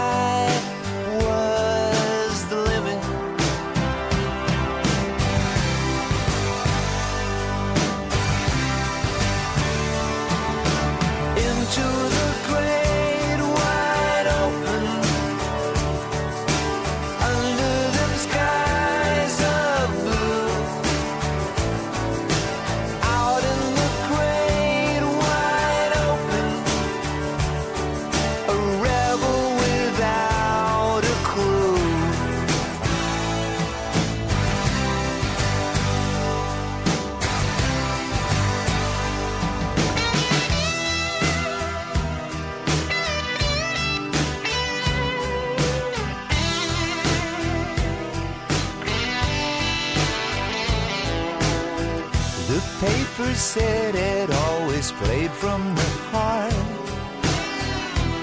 played from the heart.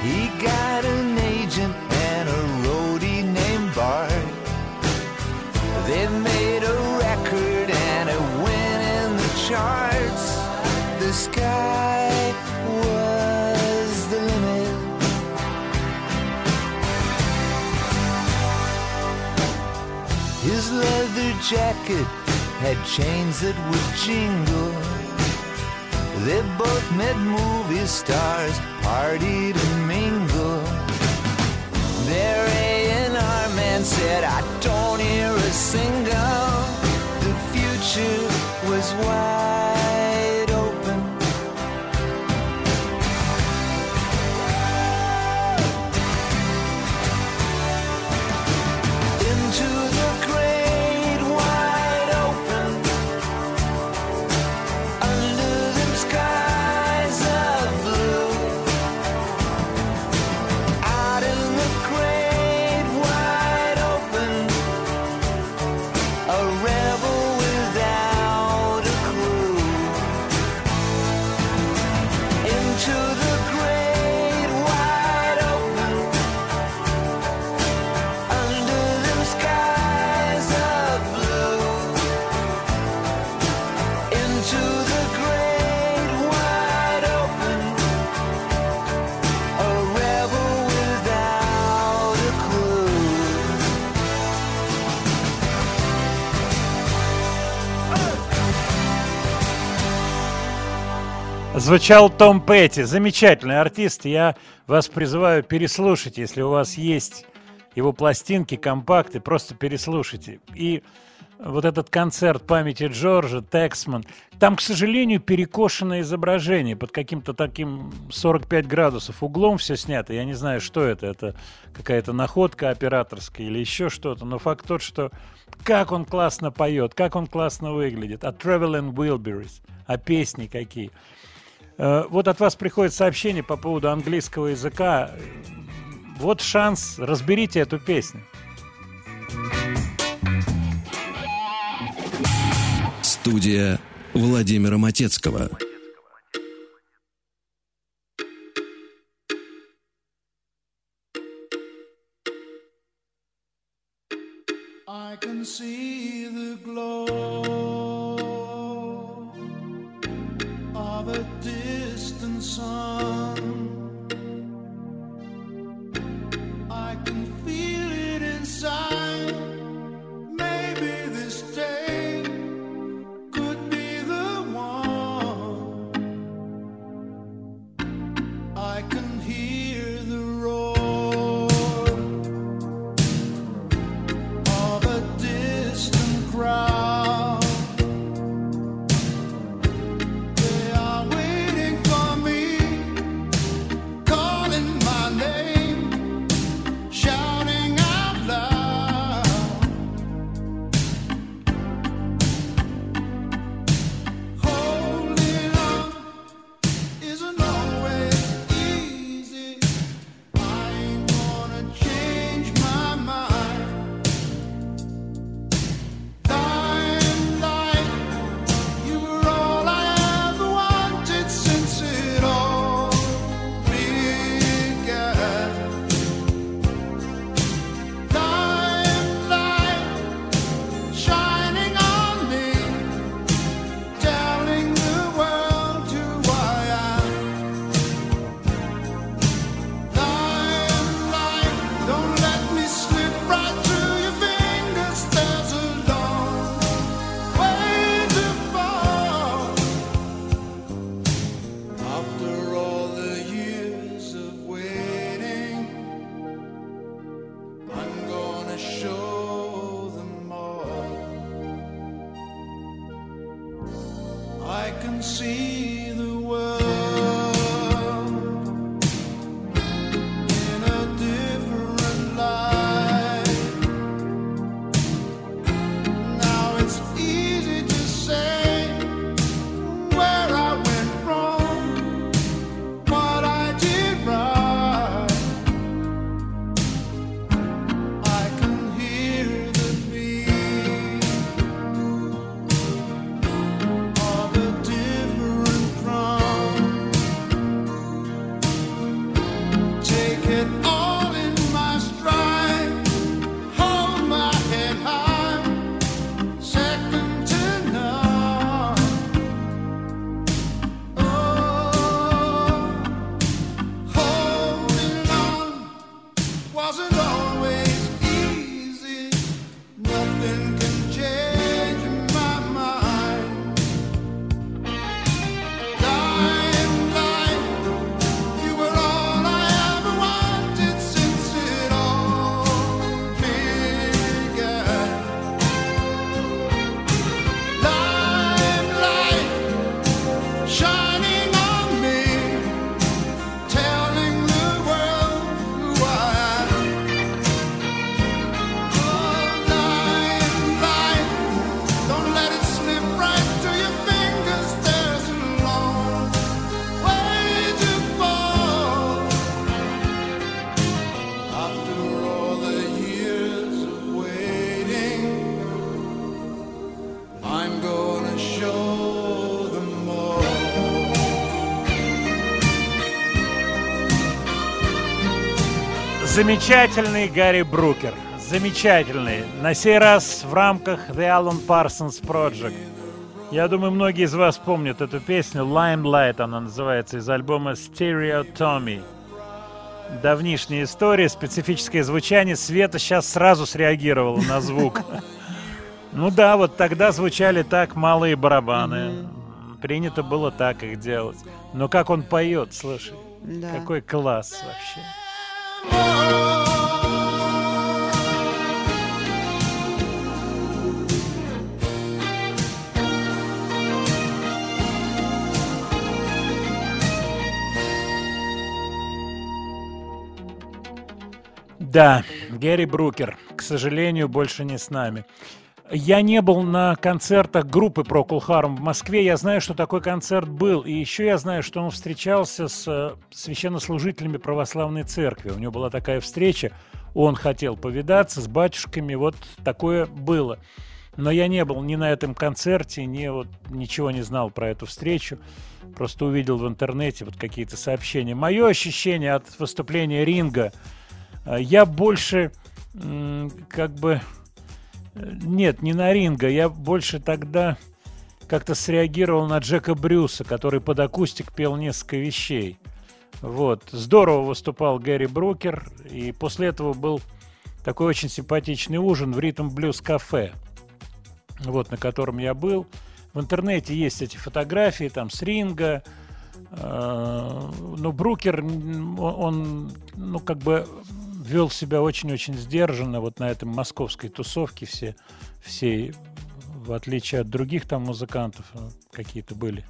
He got an agent and a roadie named Bart. They made a record and it went in the charts. The sky was the limit. His leather jacket had chains that would jingle. They both met movie stars, partied and mingled. Their A&R man said, I don't hear a single. The future was wide Звучал Том Петти, замечательный артист. Я вас призываю переслушать, если у вас есть его пластинки, компакты, просто переслушайте. И вот этот концерт памяти Джорджа, Тексман, там, к сожалению, перекошенное изображение под каким-то таким 45 градусов углом все снято. Я не знаю, что это. Это какая-то находка операторская или еще что-то. Но факт тот, что как он классно поет, как он классно выглядит. А Traveling Wilburys, а песни какие. Э, Вот от вас приходит сообщение по поводу английского языка. Вот шанс, разберите эту песню. Студия Владимира Матецкого. Замечательный Гарри Брукер. Замечательный. На сей раз в рамках The Alan Parsons Project. Я думаю, многие из вас помнят эту песню. Limelight она называется из альбома Stereo Tommy. Давнишняя история, специфическое звучание. Света сейчас сразу среагировала на звук. Ну да, вот тогда звучали так малые барабаны. Принято было так их делать. Но как он поет, слушай. Да. Какой класс вообще. Да, Гэри Брукер, к сожалению, больше не с нами. Я не был на концертах группы Procol Harum в Москве. Я знаю, что такой концерт был. И еще я знаю, что он встречался с э, священнослужителями православной церкви. У него была такая встреча. Он хотел повидаться с батюшками. Вот такое было. Но я не был ни на этом концерте, ни вот ничего не знал про эту встречу. Просто увидел в интернете вот какие-то сообщения. Мое ощущение от выступления Ринга, э, я больше как бы... Нет, не на Ринга. Я больше тогда как-то среагировал на Джека Брюса, который под акустик пел несколько вещей. Вот. Здорово выступал Гэри Брукер. И после этого был такой очень симпатичный ужин в Ритм Блюз кафе. Вот, на котором я был. В интернете есть эти фотографии, там, с ринга. Э, Ну, Брукер, он, ну, как бы вел себя очень-очень сдержанно вот на этом московской тусовке все, все в отличие от других там музыкантов, э, какие-то были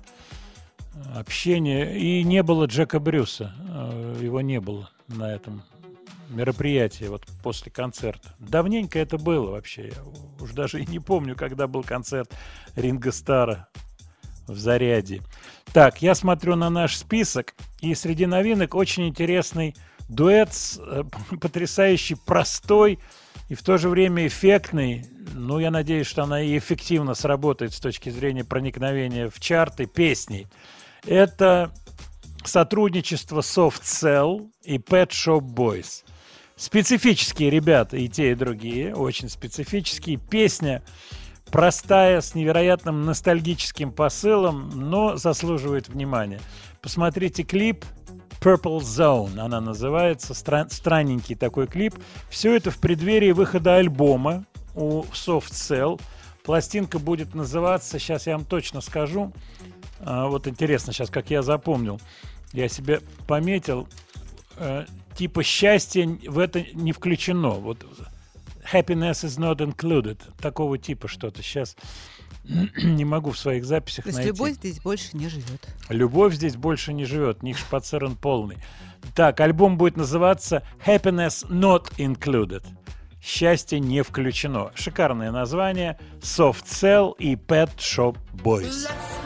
э, общения. И не было Джека Брюса. Э, Его не было на этом мероприятии вот после концерта. Давненько это было вообще. Я уж даже и не помню, когда был концерт Ринга Стара в Заряде. Так, я смотрю на наш список, и среди новинок очень интересный дуэт, э, потрясающий простой и в то же время эффектный. Ну, я надеюсь, что она и эффективно сработает с точки зрения проникновения в чарты песней. Это сотрудничество Soft Cell и Pet Shop Boys. Специфические ребята и те, и другие, очень специфические. Песня простая, с невероятным ностальгическим посылом, но заслуживает внимания. Посмотрите клип Purple Zone, она называется, Стра- странненький такой клип. Все это в преддверии выхода альбома у Soft Cell. Пластинка будет называться, сейчас я вам точно скажу, А, вот интересно сейчас, как я запомнил. Я себе пометил, э, типа счастье в это не включено. Вот happiness is not included. Такого типа что-то. Сейчас не могу в своих записях То есть найти. любовь здесь больше не живет. Любовь здесь больше не живет, них шпацерен полный. Так, альбом будет называться Happiness Not Included. Счастье не включено. Шикарное название. Soft Cell и Pet Shop Boys. I'm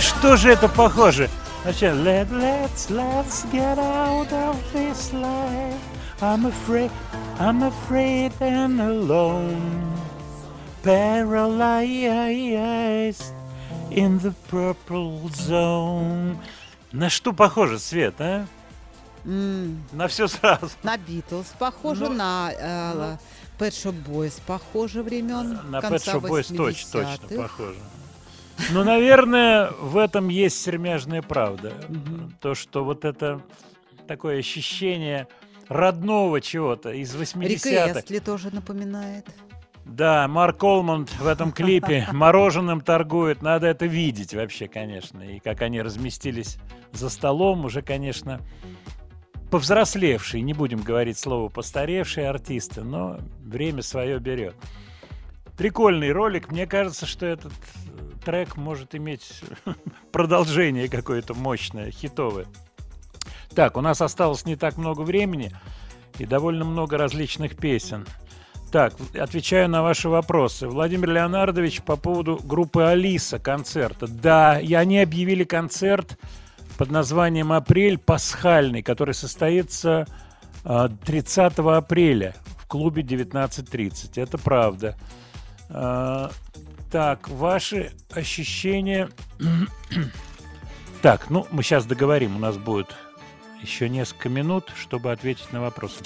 На что же это похоже? Значит, Let, let's, let's get out of this life. I'm afraid, I'm afraid and alone. Paralyzed in the purple zone. На что похоже, Свет, а? М, На все сразу. На Битлз похоже, Ну, на э, Pet Shop Boys похоже времен На Pet Shop Boys точ- 80-х. точно похоже. Ну, наверное, в этом есть сермяжная правда. То, что вот это такое ощущение родного чего-то из Рик 80-х. Эстли тоже напоминает. Да, Марк Олмонд в этом клипе мороженым торгует. Надо это видеть вообще, конечно. И как они разместились за столом, уже, конечно, повзрослевшие, не будем говорить слово постаревшие артисты, но время свое берет. Прикольный ролик. Мне кажется, что этот трек может иметь продолжение какое-то мощное, хитовое. Так, у нас осталось не так много времени и довольно много различных песен. Так, отвечаю на ваши вопросы. Владимир Леонардович по поводу группы Алиса концерта. Да, и они объявили концерт под названием «Апрель пасхальный», который состоится а, 30 апреля в клубе 19.30. Это правда. Так, ваши ощущения... Так, ну, мы сейчас договорим. У нас будет еще несколько минут, чтобы ответить на вопросы.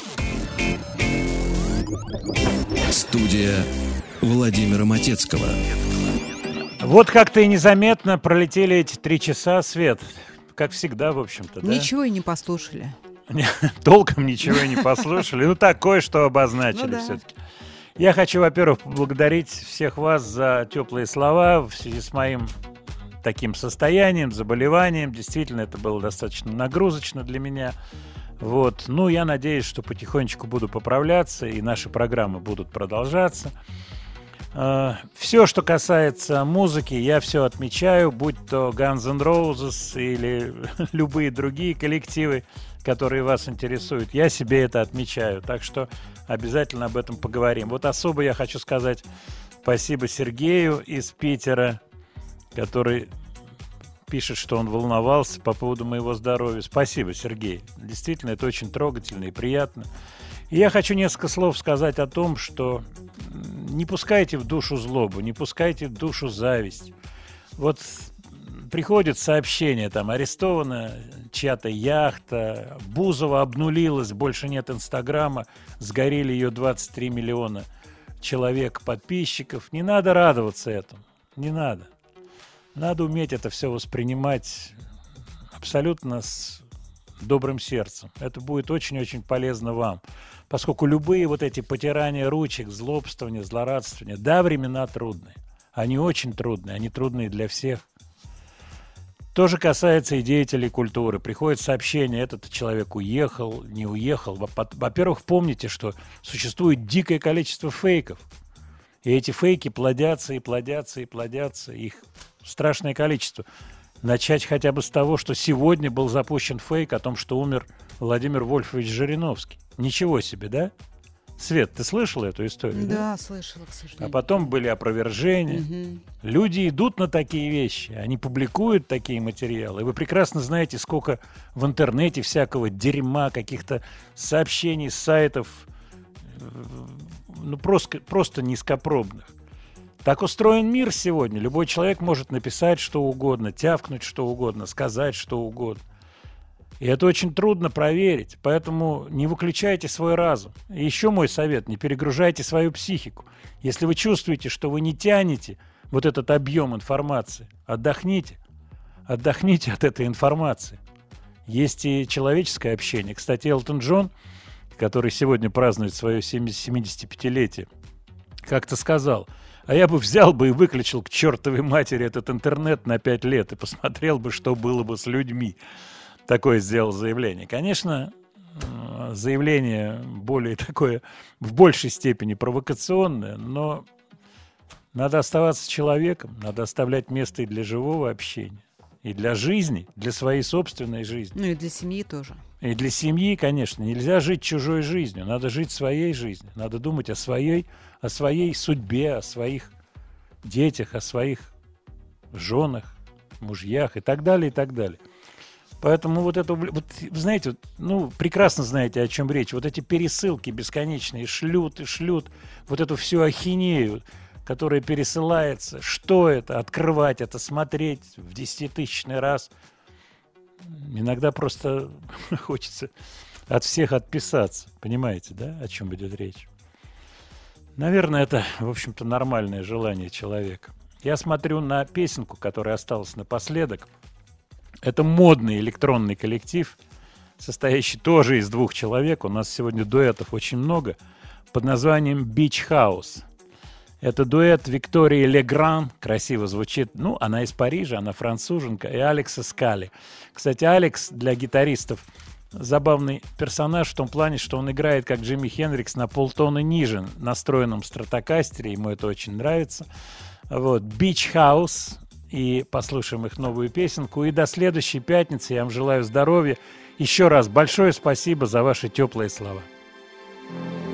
Студия Владимира Матецкого. Вот как-то и незаметно пролетели эти три часа, Свет. Как всегда, в общем-то, да? Ничего и не послушали. Толком ничего и не послушали. Ну, так кое-что обозначили Ну все-таки. Я хочу, во-первых, поблагодарить всех вас за теплые слова в связи с моим таким состоянием, заболеванием. Действительно, это было достаточно нагрузочно для меня. Вот. Ну, я надеюсь, что потихонечку буду поправляться, и наши программы будут продолжаться. Все, что касается музыки, я все отмечаю, будь то Guns N' Roses или любые другие коллективы, которые вас интересуют. Я себе это отмечаю, так что обязательно об этом поговорим. Вот особо я хочу сказать спасибо Сергею из Питера, который пишет, что он волновался по поводу моего здоровья. Спасибо, Сергей. Действительно, это очень трогательно и приятно. И я хочу несколько слов сказать о том, что не пускайте в душу злобу, не пускайте в душу зависть. Вот приходит сообщение, там арестована чья-то яхта, Бузова обнулилась, больше нет Инстаграма, сгорели ее 23 миллиона человек подписчиков. Не надо радоваться этому, не надо. Надо уметь это все воспринимать абсолютно с добрым сердцем. Это будет очень-очень полезно вам. Поскольку любые вот эти потирания ручек, злобствования, злорадствования, да, времена трудные. Они очень трудные, они трудные для всех. То же касается и деятелей культуры. Приходит сообщение, этот человек уехал, не уехал. Во- Во-первых, помните, что существует дикое количество фейков. И эти фейки плодятся и плодятся и плодятся. Их страшное количество. Начать хотя бы с того, что сегодня был запущен фейк о том, что умер Владимир Вольфович Жириновский. Ничего себе, да? Свет, ты слышал эту историю? Да, слышала, к А сожалению. потом были опровержения. Мгм. Люди идут на такие вещи, они публикуют такие материалы. И вы прекрасно знаете, сколько в интернете всякого дерьма, каких-то сообщений, сайтов, э, ну просто, просто низкопробных. Так устроен мир сегодня. Любой человек может написать что угодно, тявкнуть что угодно, сказать что угодно. И это очень трудно проверить, поэтому не выключайте свой разум. И еще мой совет, не перегружайте свою психику. Если вы чувствуете, что вы не тянете вот этот объем информации, отдохните. Отдохните от этой информации. Есть и человеческое общение. Кстати, Элтон Джон, который сегодня празднует свое 75-летие, как-то сказал, а я бы взял бы и выключил к чертовой матери этот интернет на 5 лет и посмотрел бы, что было бы с людьми. Такое сделал заявление. Конечно, э, заявление более такое, в большей степени провокационное, но надо оставаться человеком, надо оставлять место и для живого общения, и для жизни, для своей собственной жизни. Ну и для семьи тоже. И для семьи, конечно, нельзя жить чужой жизнью, надо жить своей жизнью, надо думать о своей, о своей судьбе, о своих детях, о своих женах, мужьях и так далее, и так далее. Поэтому вот это, вот, знаете, ну, прекрасно знаете, о чем речь. Вот эти пересылки бесконечные, шлют и шлют вот эту всю ахинею, которая пересылается. Что это? Открывать это, смотреть в десятитысячный раз. Иногда просто хочется от всех отписаться. Понимаете, да, о чем идет речь? Наверное, это, в общем-то, нормальное желание человека. Я смотрю на песенку, которая осталась напоследок. Это модный электронный коллектив, состоящий тоже из двух человек. У нас сегодня дуэтов очень много. Под названием Beach House. Это дуэт Виктории Легран. Красиво звучит. Ну, она из Парижа, она француженка. И Алекса Скали. Кстати, Алекс для гитаристов забавный персонаж в том плане, что он играет как Джимми Хендрикс на полтона ниже, настроенном стратокастере. Ему это очень нравится. Вот. Beach House и послушаем их новую песенку. И до следующей пятницы я вам желаю здоровья. Еще раз большое спасибо за ваши теплые слова. thank you